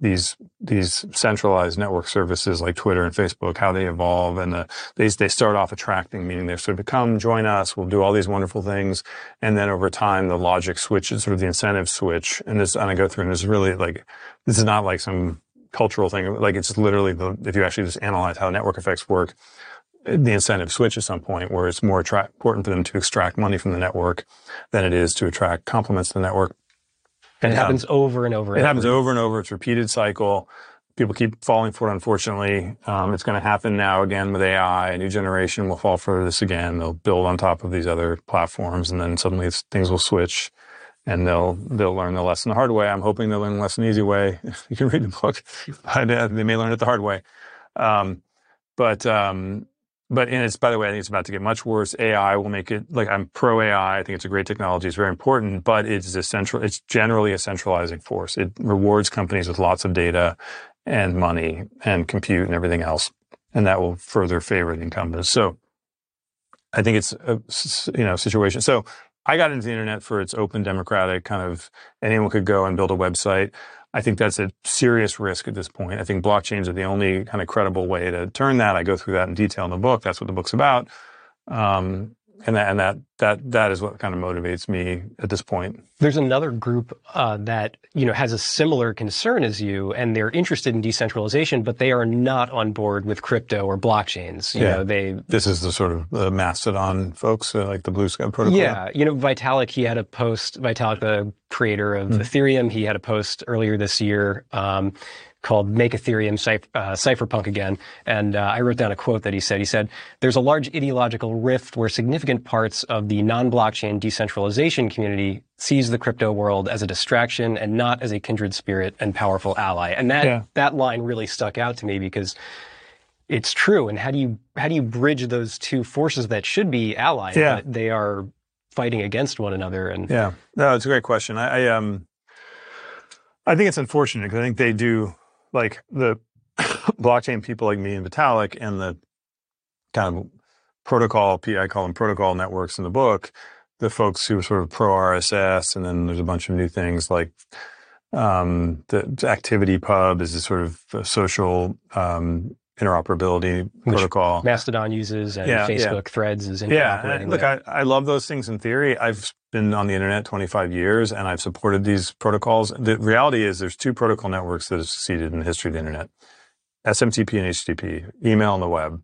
these these centralized network services like Twitter and Facebook, how they evolve and the, they they start off attracting, meaning they sort of come join us, we'll do all these wonderful things, and then over time the logic switches, sort of the incentive switch, and this and I go through and it's really like this is not like some cultural thing, like it's literally the if you actually just analyze how network effects work, the incentive switch at some point where it's more attract, important for them to extract money from the network than it is to attract complements to the network. And it happens over and over. Again. It happens over and over. It's a repeated cycle. People keep falling for it, unfortunately. Um, it's going to happen now again with AI. A new generation will fall for this again. They'll build on top of these other platforms and then suddenly things will switch and they'll, they'll learn the lesson the hard way. I'm hoping they'll learn the lesson the easy way. you can read the book. but they may learn it the hard way. Um, but, um, but and it's by the way, I think it's about to get much worse. AI will make it like I'm pro AI. I think it's a great technology. It's very important, but it's a central. It's generally a centralizing force. It rewards companies with lots of data and money and compute and everything else, and that will further favor the incumbents. So, I think it's a you know situation. So I got into the internet for its open, democratic kind of anyone could go and build a website. I think that's a serious risk at this point. I think blockchains are the only kind of credible way to turn that. I go through that in detail in the book. That's what the book's about. Um, and that, and that, that, that is what kind of motivates me at this point. There's another group uh, that you know has a similar concern as you, and they're interested in decentralization, but they are not on board with crypto or blockchains. You yeah, know, they. This is the sort of the Mastodon folks, uh, like the Bluesky protocol. Yeah, you know, Vitalik. He had a post. Vitalik, the creator of mm. Ethereum, he had a post earlier this year. Um, called Make Ethereum uh, Cypherpunk Again. And uh, I wrote down a quote that he said. He said, There's a large ideological rift where significant parts of the non blockchain decentralization community sees the crypto world as a distraction and not as a kindred spirit and powerful ally. And that, yeah. that line really stuck out to me because it's true. And how do you how do you bridge those two forces that should be allies, yeah. but they are fighting against one another? And yeah, no, it's a great question. I, I um, I think it's unfortunate because I think they do like the blockchain people like me and Vitalik and the kind of protocol, I call them protocol networks in the book, the folks who are sort of pro RSS, and then there's a bunch of new things like um, the, the ActivityPub is a sort of social um, interoperability Which protocol. Mastodon uses and yeah, Facebook yeah. Threads is yeah. Look, I, I love those things in theory. I've been on the internet 25 years and I've supported these protocols. The reality is there's two protocol networks that have succeeded in the history of the internet. SMTP and HTTP, email and the web.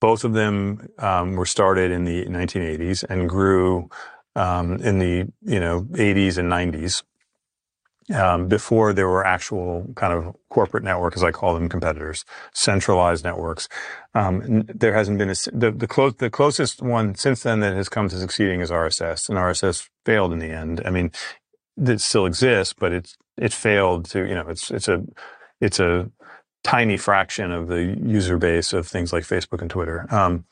Both of them um, were started in the 1980s and grew um, in the you know 80s and 90s um, before there were actual kind of corporate network, as I call them, competitors, centralized networks. Um, there hasn't been a, the the, clo- the closest one since then that has come to succeeding is RSS, and RSS failed in the end. I mean, it still exists, but it's it failed to you know it's it's a it's a tiny fraction of the user base of things like Facebook and Twitter. Um,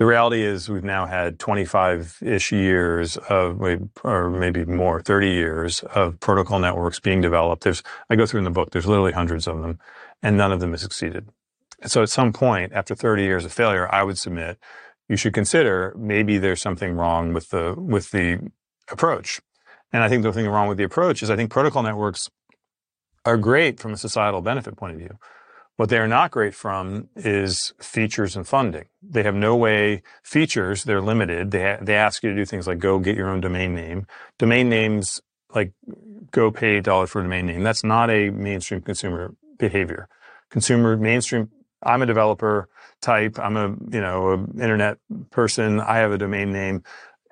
the reality is we've now had 25-ish years of, or maybe more, 30 years of protocol networks being developed. There's, I go through in the book, there's literally hundreds of them, and none of them have succeeded. So at some point, after 30 years of failure, I would submit you should consider maybe there's something wrong with the, with the approach. And I think the thing wrong with the approach is I think protocol networks are great from a societal benefit point of view. What they are not great from is features and funding. They have no way, features, they're limited. They, they ask you to do things like go get your own domain name. Domain names, like go pay a dollar for a domain name. That's not a mainstream consumer behavior. Consumer mainstream, I'm a developer type. I'm a, you know, internet person. I have a domain name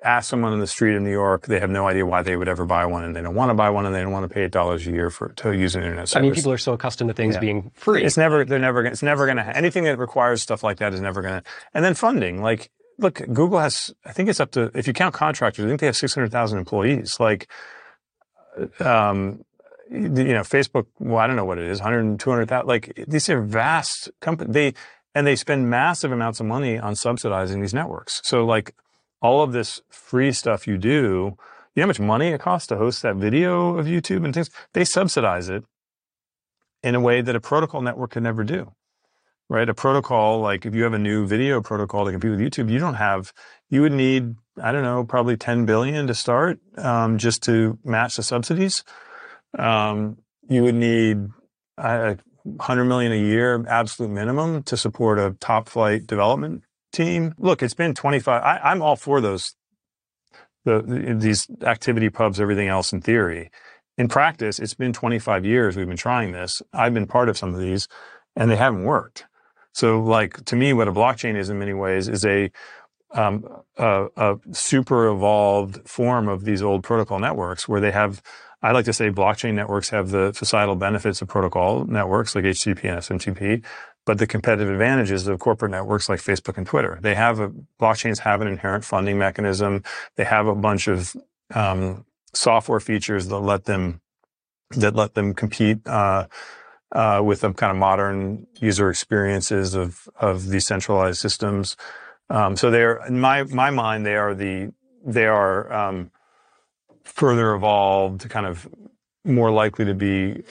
ask someone in the street in New York, they have no idea why they would ever buy one, and they don't want to buy one, and they don't want to pay eight dollars a year for to use an internet service. I mean, people are so accustomed to things yeah. being free. It's never, they're never, it's never going to anything that requires stuff like that is never going to. And then funding, like, look, Google has, I think it's up to, if you count contractors, I think they have six hundred thousand employees. Like, um, you know, Facebook, well, I don't know what it is, 100, 200,000, like these are vast companies. They, and they spend massive amounts of money on subsidizing these networks. So like all of this free stuff you do, you know how much money it costs to host that video of YouTube and things? They subsidize it in a way that a protocol network can never do. Right? A protocol, like if you have a new video protocol to compete with YouTube, you don't have, you would need, I don't know, probably 10 billion to start, um, just to match the subsidies. Um, you would need uh, 100 million a year, absolute minimum to support a top flight development team. Look, it's been 25. I, I'm all for those, the, these ActivityPubs, everything else in theory in practice, it's been 25 years we've been trying this. I've been part of some of these and they haven't worked. So like to me, what a blockchain is in many ways is a, um, a, a, super evolved form of these old protocol networks where they have, I like to say blockchain networks have the societal benefits of protocol networks like HTTP and SMTP, but the competitive advantages of corporate networks like Facebook and Twitter. They have a, blockchains have an inherent funding mechanism. They have a bunch of, um, software features that let them that let them compete uh, uh, with the kind of modern user experiences of of decentralized systems. Um, so they're in my my mind they are the they are um, further evolved, kind of more likely to be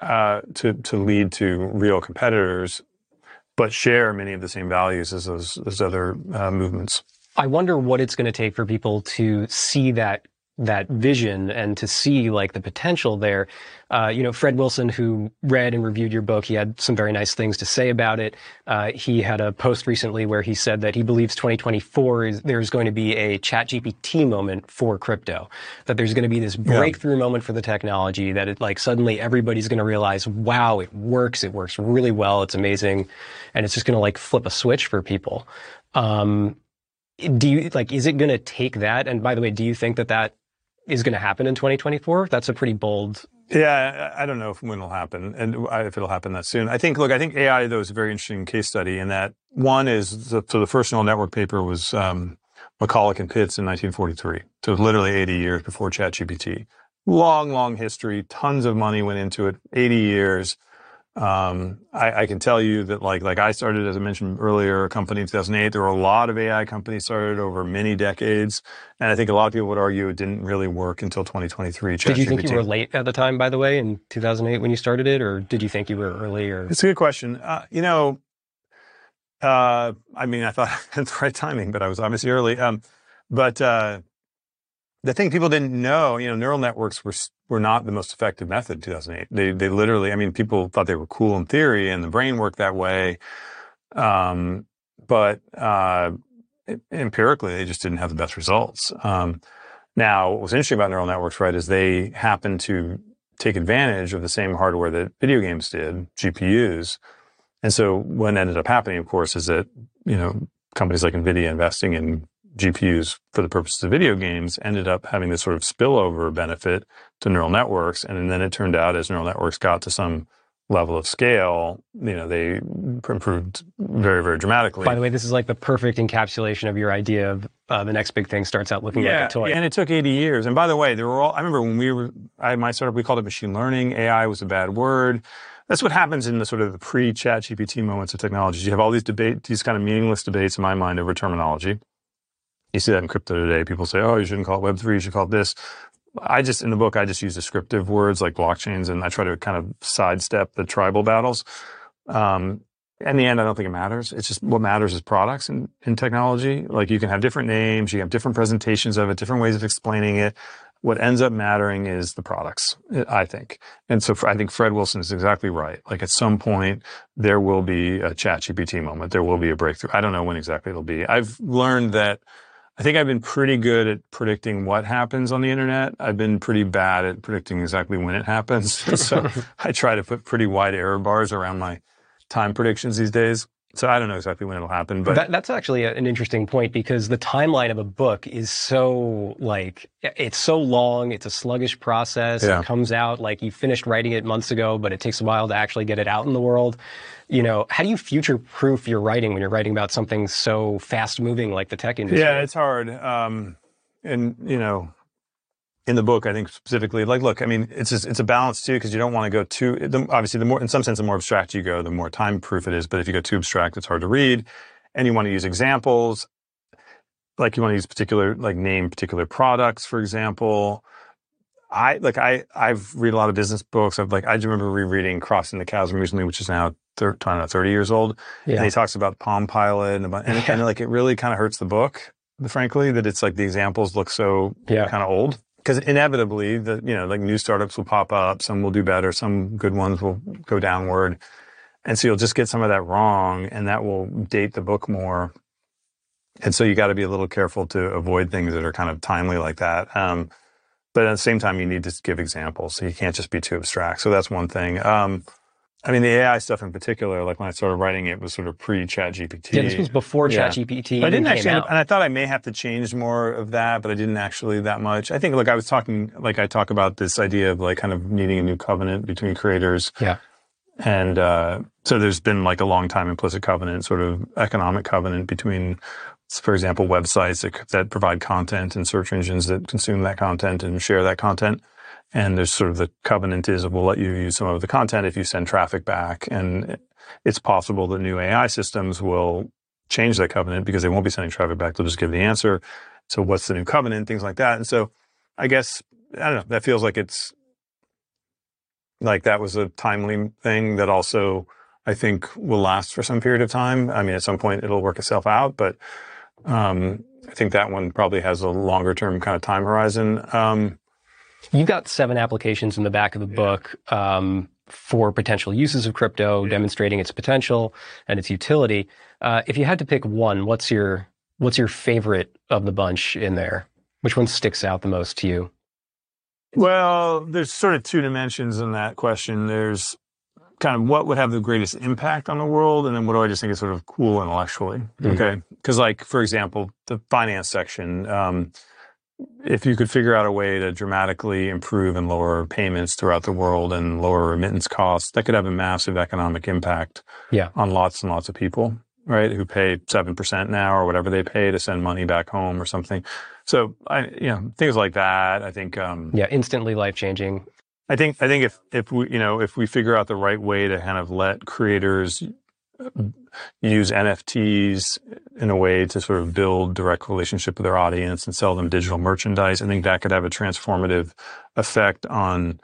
uh, to to lead to real competitors, but share many of the same values as those as other uh, movements. I wonder what it's going to take for people to see that that vision and to see like the potential there. Uh, you know, Fred Wilson, who read and reviewed your book, he had some very nice things to say about it. Uh, he had a post recently where he said that he believes 2024 is there's going to be a ChatGPT moment for crypto, that there's going to be this breakthrough yeah. moment for the technology that it like suddenly everybody's going to realize, wow, it works. It works really well. It's amazing. And it's just going to like flip a switch for people. Um, do you like, is it going to take that? And by the way, do you think that that is going to happen in 2024. That's a pretty bold. Yeah, I don't know if when it'll happen and if it'll happen that soon. I think, look, I think AI though is a very interesting case study in that one is the, so the first neural network paper was um, McCulloch and Pitts in 1943. So literally 80 years before ChatGPT. Long, long history. Tons of money went into it. 80 years. Um, I, I, can tell you that like like I started, as I mentioned earlier, a company in 2008. There were a lot of AI companies started over many decades, and I think a lot of people would argue it didn't really work until 2023. Did you think you were late at the time, by the way, in 2008 when you started it, or did you think you were early? Or it's a good question. Uh, you know, uh, I mean, I thought I had the right timing, but I was obviously early. Um, but uh, the thing people didn't know, you know, neural networks were were not the most effective method in 2008. They they literally, I mean, people thought they were cool in theory and the brain worked that way, um, but uh, empirically they just didn't have the best results. Um, now, what was interesting about neural networks, right, is they happened to take advantage of the same hardware that video games did, GPUs. And so what ended up happening, of course, is that you know companies like NVIDIA investing in GPUs for the purposes of video games ended up having this sort of spillover benefit to neural networks. And then it turned out as neural networks got to some level of scale, you know, they improved very, very dramatically. By the way, this is like the perfect encapsulation of your idea of uh, the next big thing starts out looking yeah, like a toy. And it took 80 years. And by the way, there were all, I remember when we were, I, my startup, we called it machine learning. AI was a bad word. That's what happens in the sort of the pre-ChatGPT moments of technologies. You have all these debate, these kind of meaningless debates in my mind over terminology. You see that in crypto today. People say, oh, you shouldn't call it Web3, you should call it this. I just, in the book, I just use descriptive words like blockchains and I try to kind of sidestep the tribal battles. Um, in the end, I don't think it matters. It's just what matters is products in, in technology. Like you can have different names, you have different presentations of it, different ways of explaining it. What ends up mattering is the products, I think. And so I think Fred Wilson is exactly right. Like at some point, there will be a ChatGPT moment. There will be a breakthrough. I don't know when exactly it'll be. I've learned that I think I've been pretty good at predicting what happens on the internet. I've been pretty bad at predicting exactly when it happens. so I try to put pretty wide error bars around my time predictions these days. So I don't know exactly when it'll happen, but that, that's actually an interesting point because the timeline of a book is so like it's so long. It's a sluggish process. Yeah. It comes out like you finished writing it months ago, but it takes a while to actually get it out in the world you know, how do you future proof your writing when you're writing about something so fast moving like the tech industry? Yeah, it's hard. Um, and, you know, in the book, I think specifically, like, look, I mean, it's just, it's a balance too, because you don't want to go too. The, obviously, the more, in some sense, the more abstract you go, the more time proof it is. But if you go too abstract, it's hard to read, and you want to use examples, like you want to use particular, like name particular products, for example. I like I I've read a lot of business books. I've like I remember rereading Crossing the Chasm recently, which is now thir- know, 30 years old, yeah. and he talks about PalmPilot and about and, yeah. and like it really kind of hurts the book, frankly, that it's like the examples look so yeah. kind of old because inevitably the you know like new startups will pop up. Some will do better. Some good ones will go downward. And so you'll just get some of that wrong and that will date the book more. And so you got to be a little careful to avoid things that are kind of timely like that. Um, but at the same time you need to give examples so you can't just be too abstract. So that's one thing. Um, I mean, the AI stuff in particular, like when I started writing it, was sort of pre ChatGPT. Yeah, this was before yeah. ChatGPT. I didn't actually, out. and I thought I may have to change more of that, but I didn't actually that much. I think, like I was talking, like I talk about this idea of like kind of needing a new covenant between creators. Yeah. And uh, so there's been like a long time implicit covenant, sort of economic covenant between, for example, websites that, that provide content and search engines that consume that content and share that content. And there's sort of the covenant is we'll let you use some of the content if you send traffic back. And it's possible that new AI systems will change that covenant because they won't be sending traffic back. They'll just give the answer. So what's the new covenant? Things like that. And so I guess, I don't know, that feels like it's like that was a timely thing that also I think will last for some period of time. I mean, at some point it'll work itself out, but um, I think that one probably has a longer term kind of time horizon. Um, You've got seven applications in the back of the book um, for potential uses of crypto, yeah. demonstrating its potential and its utility. Uh, if you had to pick one, what's your what's your favorite of the bunch in there? Which one sticks out the most to you? Well, there's sort of two dimensions in that question. There's kind of what would have the greatest impact on the world, and then what do I just think is sort of cool intellectually? Mm-hmm. Okay, because like for example, the finance section. Um, if you could figure out a way to dramatically improve and lower payments throughout the world and lower remittance costs, that could have a massive economic impact yeah. on lots and lots of people, right? Who pay 7% now or whatever they pay to send money back home or something. So I, you know, things like that, I think, um, yeah, instantly life changing. I think, I think if, if we, you know, if we figure out the right way to kind of let creators use NFTs in a way to sort of build direct relationship with their audience and sell them digital merchandise. I think that could have a transformative effect on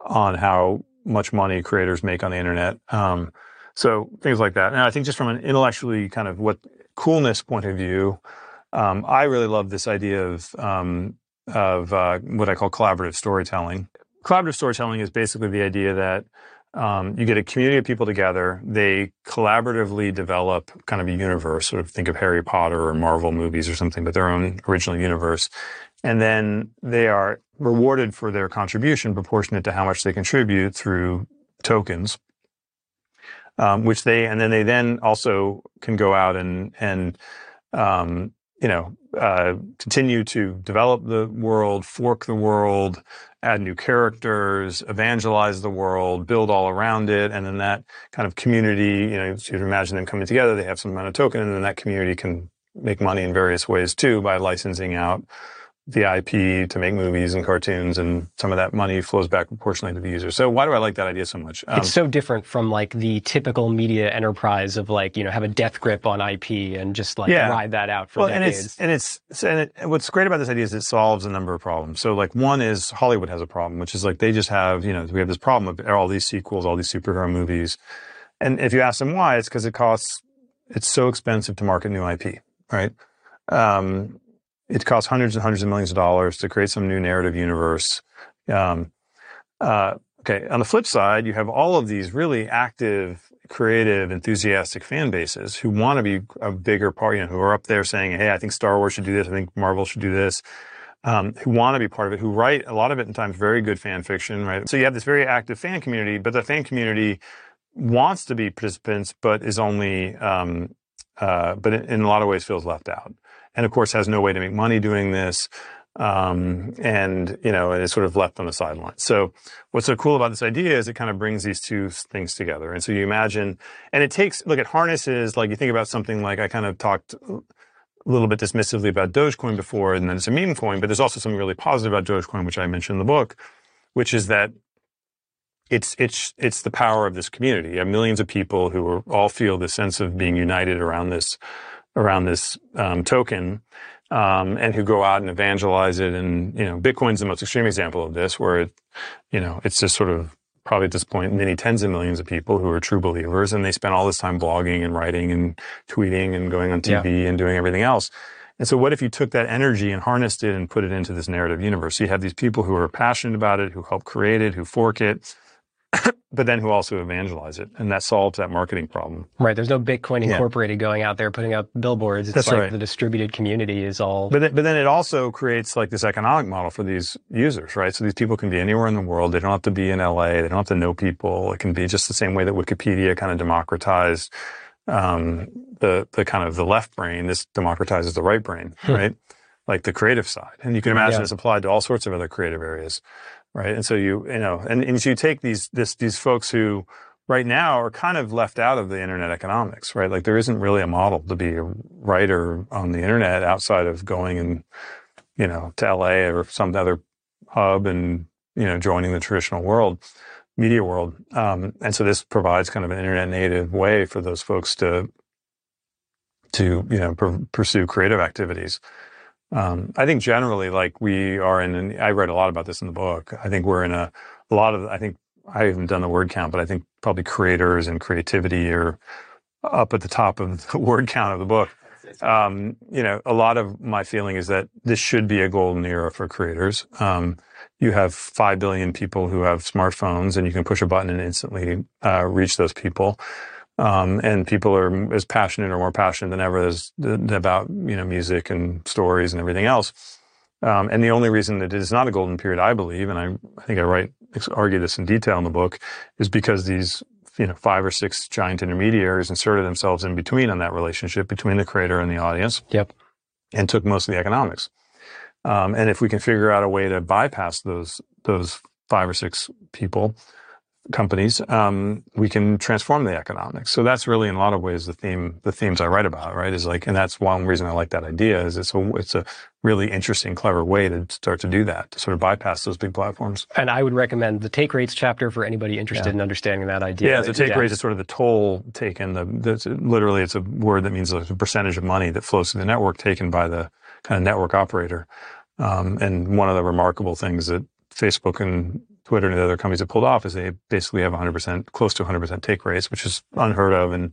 on how much money creators make on the internet. Um, so things like that. And I think just from an intellectually kind of what coolness point of view, um, I really love this idea of um, of uh, what I call collaborative storytelling. Collaborative storytelling is basically the idea that um, you get a community of people together. They collaboratively develop kind of a universe. Sort of think of Harry Potter or Marvel movies or something, but their own original universe. And then they are rewarded for their contribution proportionate to how much they contribute through tokens, um, which they and then they then also can go out and and um, you know uh, continue to develop the world, fork the world, add new characters, evangelize the world, build all around it, and then that kind of community, you know, you'd imagine them coming together, they have some amount of token, and then that community can make money in various ways too by licensing out the IP to make movies and cartoons, and some of that money flows back proportionally to the user. So why do I like that idea so much? Um, it's so different from like the typical media enterprise of like you know have a death grip on IP and just like yeah. ride that out for well, decades. And it's and it's and it, what's great about this idea is it solves a number of problems. So like one is Hollywood has a problem, which is like they just have you know we have this problem of all these sequels, all these superhero movies, and if you ask them why, it's because it costs it's so expensive to market new IP, right? Um, it costs hundreds and hundreds of millions of dollars to create some new narrative universe. Um, uh, okay. On the flip side, you have all of these really active, creative, enthusiastic fan bases who want to be a bigger part, you know, who are up there saying, Hey, I think Star Wars should do this. I think Marvel should do this. Um, who want to be part of it, who write a lot of it in times very good fan fiction, right? So you have this very active fan community, but the fan community wants to be participants, but is only, um, uh, but in, in a lot of ways feels left out and of course has no way to make money doing this. Um, and you know, and it's sort of left on the sidelines. So, what's so cool about this idea is it kind of brings these two things together. And so you imagine, and it takes look at harnesses. Like you think about something like I kind of talked a little bit dismissively about Dogecoin before, and then it's a meme coin, but there's also something really positive about Dogecoin, which I mentioned in the book, which is that it's it's it's the power of this community. You have millions of people who are, all feel the sense of being united around this around this um, token, um, and who go out and evangelize it. And you know, Bitcoin's the most extreme example of this, where it, you know, it's just sort of probably at this point many tens of millions of people who are true believers, and they spend all this time blogging and writing and tweeting and going on TV yeah. and doing everything else. And so, what if you took that energy and harnessed it and put it into this narrative universe? So you have these people who are passionate about it, who help create it, who fork it, but then who also evangelize it, and that solves that marketing problem. Right. There's no Bitcoin Incorporated yeah. going out there putting up billboards. It's That's like right. the distributed community is all. But then, but then it also creates like this economic model for these users, right? So these people can be anywhere in the world. They don't have to be in LA. They don't have to know people. It can be just the same way that Wikipedia kind of democratized um, the the kind of the left brain. This democratizes the right brain, hmm. right? like the creative side, and you can imagine yeah. it's applied to all sorts of other creative areas right? And so you you know, and, and so you take these this these folks who right now are kind of left out of the internet economics, right? Like there isn't really a model to be a writer on the internet outside of going and you know to LA or some other hub and you know joining the traditional world media world um, and so this provides kind of an internet native way for those folks to to you know pr- pursue creative activities um, I think generally, like we are in, and I read a lot about this in the book. I think we're in a, a lot of, I think I haven't done the word count, but I think probably creators and creativity are up at the top of the word count of the book. Um, you know, a lot of my feeling is that this should be a golden era for creators. Um, you have 5 billion people who have smartphones and you can push a button and instantly uh, reach those people. Um, and people are as passionate or more passionate than ever as, about you know music and stories and everything else. Um, and the only reason that it is not a golden period, I believe, and I, I think I write argue this in detail in the book, is because these you know five or six giant intermediaries inserted themselves in between on that relationship between the creator and the audience. Yep. And took most of the economics. Um, and if we can figure out a way to bypass those those five or six people, companies, um, we can transform the economics. So that's really, in a lot of ways, the theme, the themes I write about, right? Is like, and that's one reason I like that idea is it's a, it's a really interesting, clever way to start to do that, to sort of bypass those big platforms. And I would recommend the take rates chapter for anybody interested yeah. in understanding that idea. Yeah, the take yeah. rate is sort of the toll taken. The, the literally, it's a word that means a percentage of money that flows through the network taken by the kind of network operator. Um, and one of the remarkable things that Facebook and Twitter and the other companies have pulled off is they basically have 100%, close to 100% take rates, which is unheard of in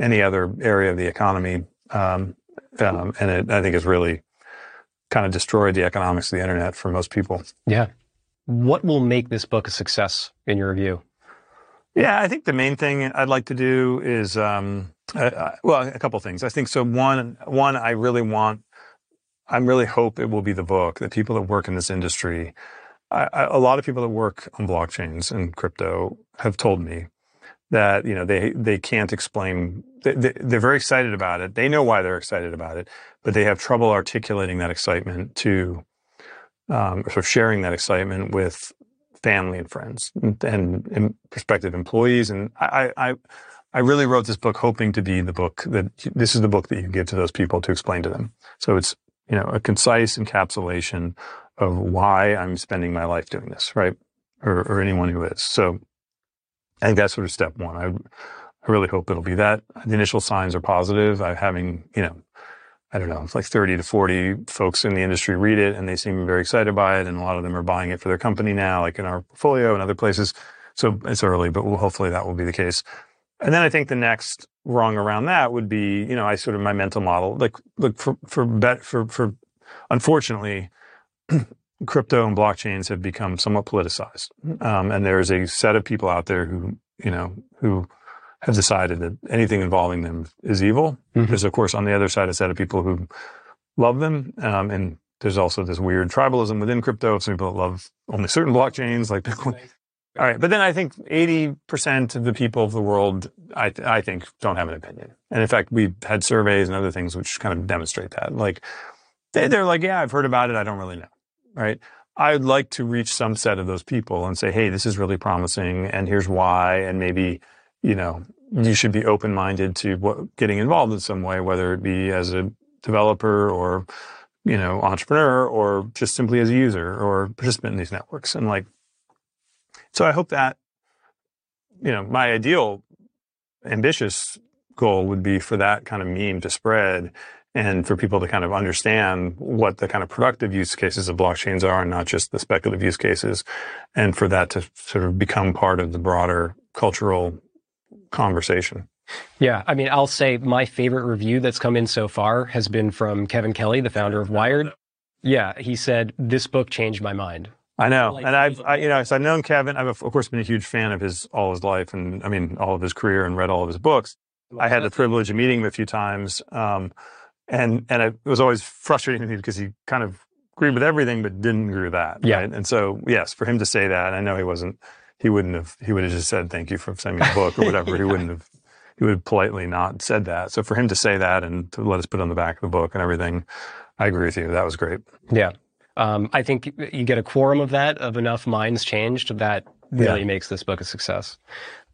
any other area of the economy. Um, um, and it, I think, has really kind of destroyed the economics of the internet for most people. Yeah. What will make this book a success in your view? Yeah, I think the main thing I'd like to do is, um, uh, well, a couple things. I think so. One, one, I really want, I really hope it will be the book that people that work in this industry I, I, a lot of people that work on blockchains and crypto have told me that you know they they can't explain. They, they, are very excited about it. They know why they're excited about it, but they have trouble articulating that excitement to, um, sort of sharing that excitement with family and friends and, and, and prospective employees. And I, I I really wrote this book hoping to be the book that this is the book that you give to those people to explain to them. So it's you know a concise encapsulation of why I'm spending my life doing this, right? Or, or anyone who is. So I think that's sort of step one. I, I really hope it'll be that. The initial signs are positive. I'm having, you know, I don't know, it's like 30 to 40 folks in the industry read it and they seem very excited by it. And a lot of them are buying it for their company now, like in our portfolio and other places. So it's early, but we'll, hopefully that will be the case. And then I think the next rung around that would be, you know, I sort of my mental model, like, look for, for, bet, for, for, unfortunately, crypto and blockchains have become somewhat politicized. Um, and there's a set of people out there who, you know, who have decided that anything involving them is evil. Mm-hmm. There's, of course, on the other side, a set of people who love them. Um, and there's also this weird tribalism within crypto. Some people love only certain blockchains like Bitcoin. All right. But then I think 80% of the people of the world, I, th- I think, don't have an opinion. And in fact, we've had surveys and other things which kind of demonstrate that. Like, they, they're like, yeah, I've heard about it. I don't really know right? I'd like to reach some set of those people and say, hey, this is really promising and here's why. And maybe, you know, you should be open minded to what, getting involved in some way, whether it be as a developer or you know entrepreneur or just simply as a user or participant in these networks and like so i hope that you know my ideal ambitious goal would be for that kind of meme to spread and for people to kind of understand what the kind of productive use cases of blockchains are and not just the speculative use cases and for that to sort of become part of the broader cultural conversation yeah, I mean, I'll say my favorite review that's come in so far has been from Kevin Kelly, the founder of Wired. Yeah, he said this book changed my mind. I know, and I've I, you know, so I've known Kevin. I've of course been a huge fan of his all his life, and I mean all of his career, and read all of his books. I had the privilege of meeting him a few times, um, and and it was always frustrating to me because he kind of agreed with everything, but didn't agree with that. Yeah, right? and so yes, for him to say that, I know he wasn't. He wouldn't have. He would have just said thank you for sending me the book or whatever. He wouldn't have he would have politely not said that. So for him to say that and to let us put on the back of the book and everything, I agree with you. That was great. Yeah. Um, I think you get a quorum of that, of enough minds changed, that really yeah. makes this book a success.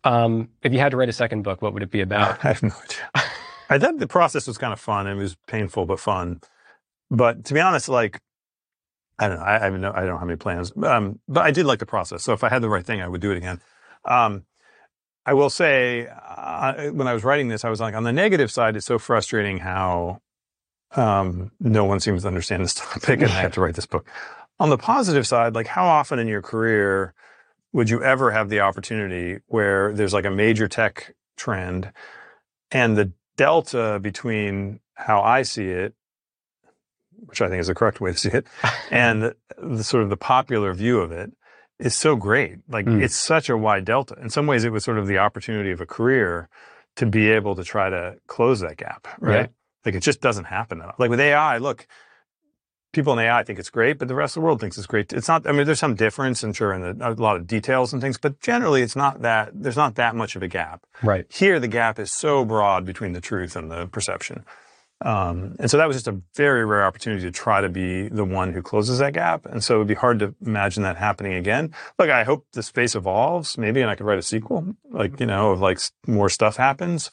Um, if you had to write a second book, what would it be about? I have no idea. I thought the process was kind of fun. And it was painful, but fun. But to be honest, like, I don't know. I, I, no, I don't have any plans. Um, but I did like the process. So if I had the right thing, I would do it again. Um, I will say, uh, when I was writing this, I was like, on the negative side, it's so frustrating how um, no one seems to understand this topic, and I have to write this book. On the positive side, like how often in your career would you ever have the opportunity where there's like a major tech trend, and the delta between how I see it, which I think is the correct way to see it, and the, the sort of the popular view of it is so great. Like mm. it's such a wide delta. In some ways, it was sort of the opportunity of a career to be able to try to close that gap, right? Yeah. Like it just doesn't happen. Like with AI, look, people in AI think it's great, but the rest of the world thinks it's great. It's not. I mean, there's some difference, I'm sure, in the, a lot of details and things, but generally, it's not that. There's not that much of a gap. Right here, the gap is so broad between the truth and the perception um, and so that was just a very rare opportunity to try to be the one who closes that gap. And so it would be hard to imagine that happening again. Look, I hope the space evolves maybe, and I could write a sequel, like, you know, of like more stuff happens.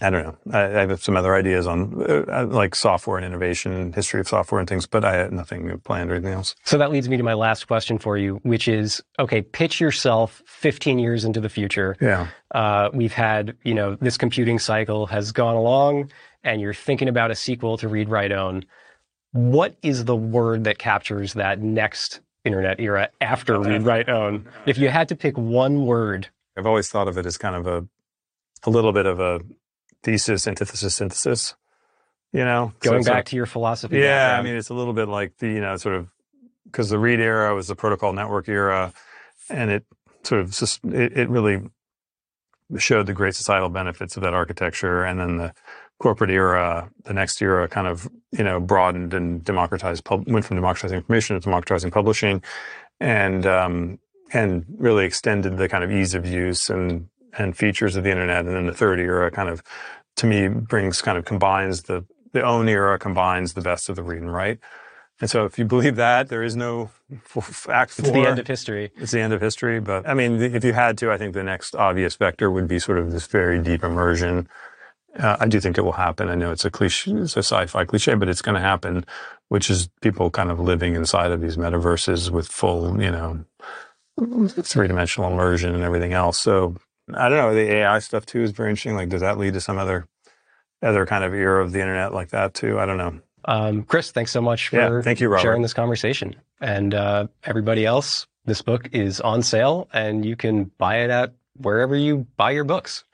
I don't know. I, I have some other ideas on uh, uh, like software and innovation, and history of software and things, but I had nothing planned or anything else. So that leads me to my last question for you, which is okay, pitch yourself 15 years into the future. Yeah. Uh, we've had, you know, this computing cycle has gone along and you're thinking about a sequel to Read Write Own. What is the word that captures that next internet era after Read Write Own? If you had to pick one word. I've always thought of it as kind of a, a little bit of a thesis, antithesis, synthesis. You know, going so back to your philosophy. Yeah, background. I mean, it's a little bit like the you know sort of because the read era was the protocol network era, and it sort of it, it really showed the great societal benefits of that architecture, and then the corporate era, the next era, kind of you know broadened and democratized, went from democratizing information to democratizing publishing, and um, and really extended the kind of ease of use and and features of the internet. And then the third era kind of, to me, brings kind of combines the, the own era combines the best of the read and write. And so if you believe that, there is no act four. It's the end of history. It's the end of history. But I mean, if you had to, I think the next obvious vector would be sort of this very deep immersion. Uh, I do think it will happen. I know it's a cliche, it's a sci-fi cliche, but it's going to happen, which is people kind of living inside of these metaverses with full, you know, three-dimensional immersion and everything else. So I don't know. The AI stuff too is very interesting. Like, does that lead to some other other kind of era of the internet like that too? I don't know. Um, Chris, thanks so much for yeah, thank you, Robert. sharing this conversation. And uh, everybody else, this book is on sale, and you can buy it at wherever you buy your books.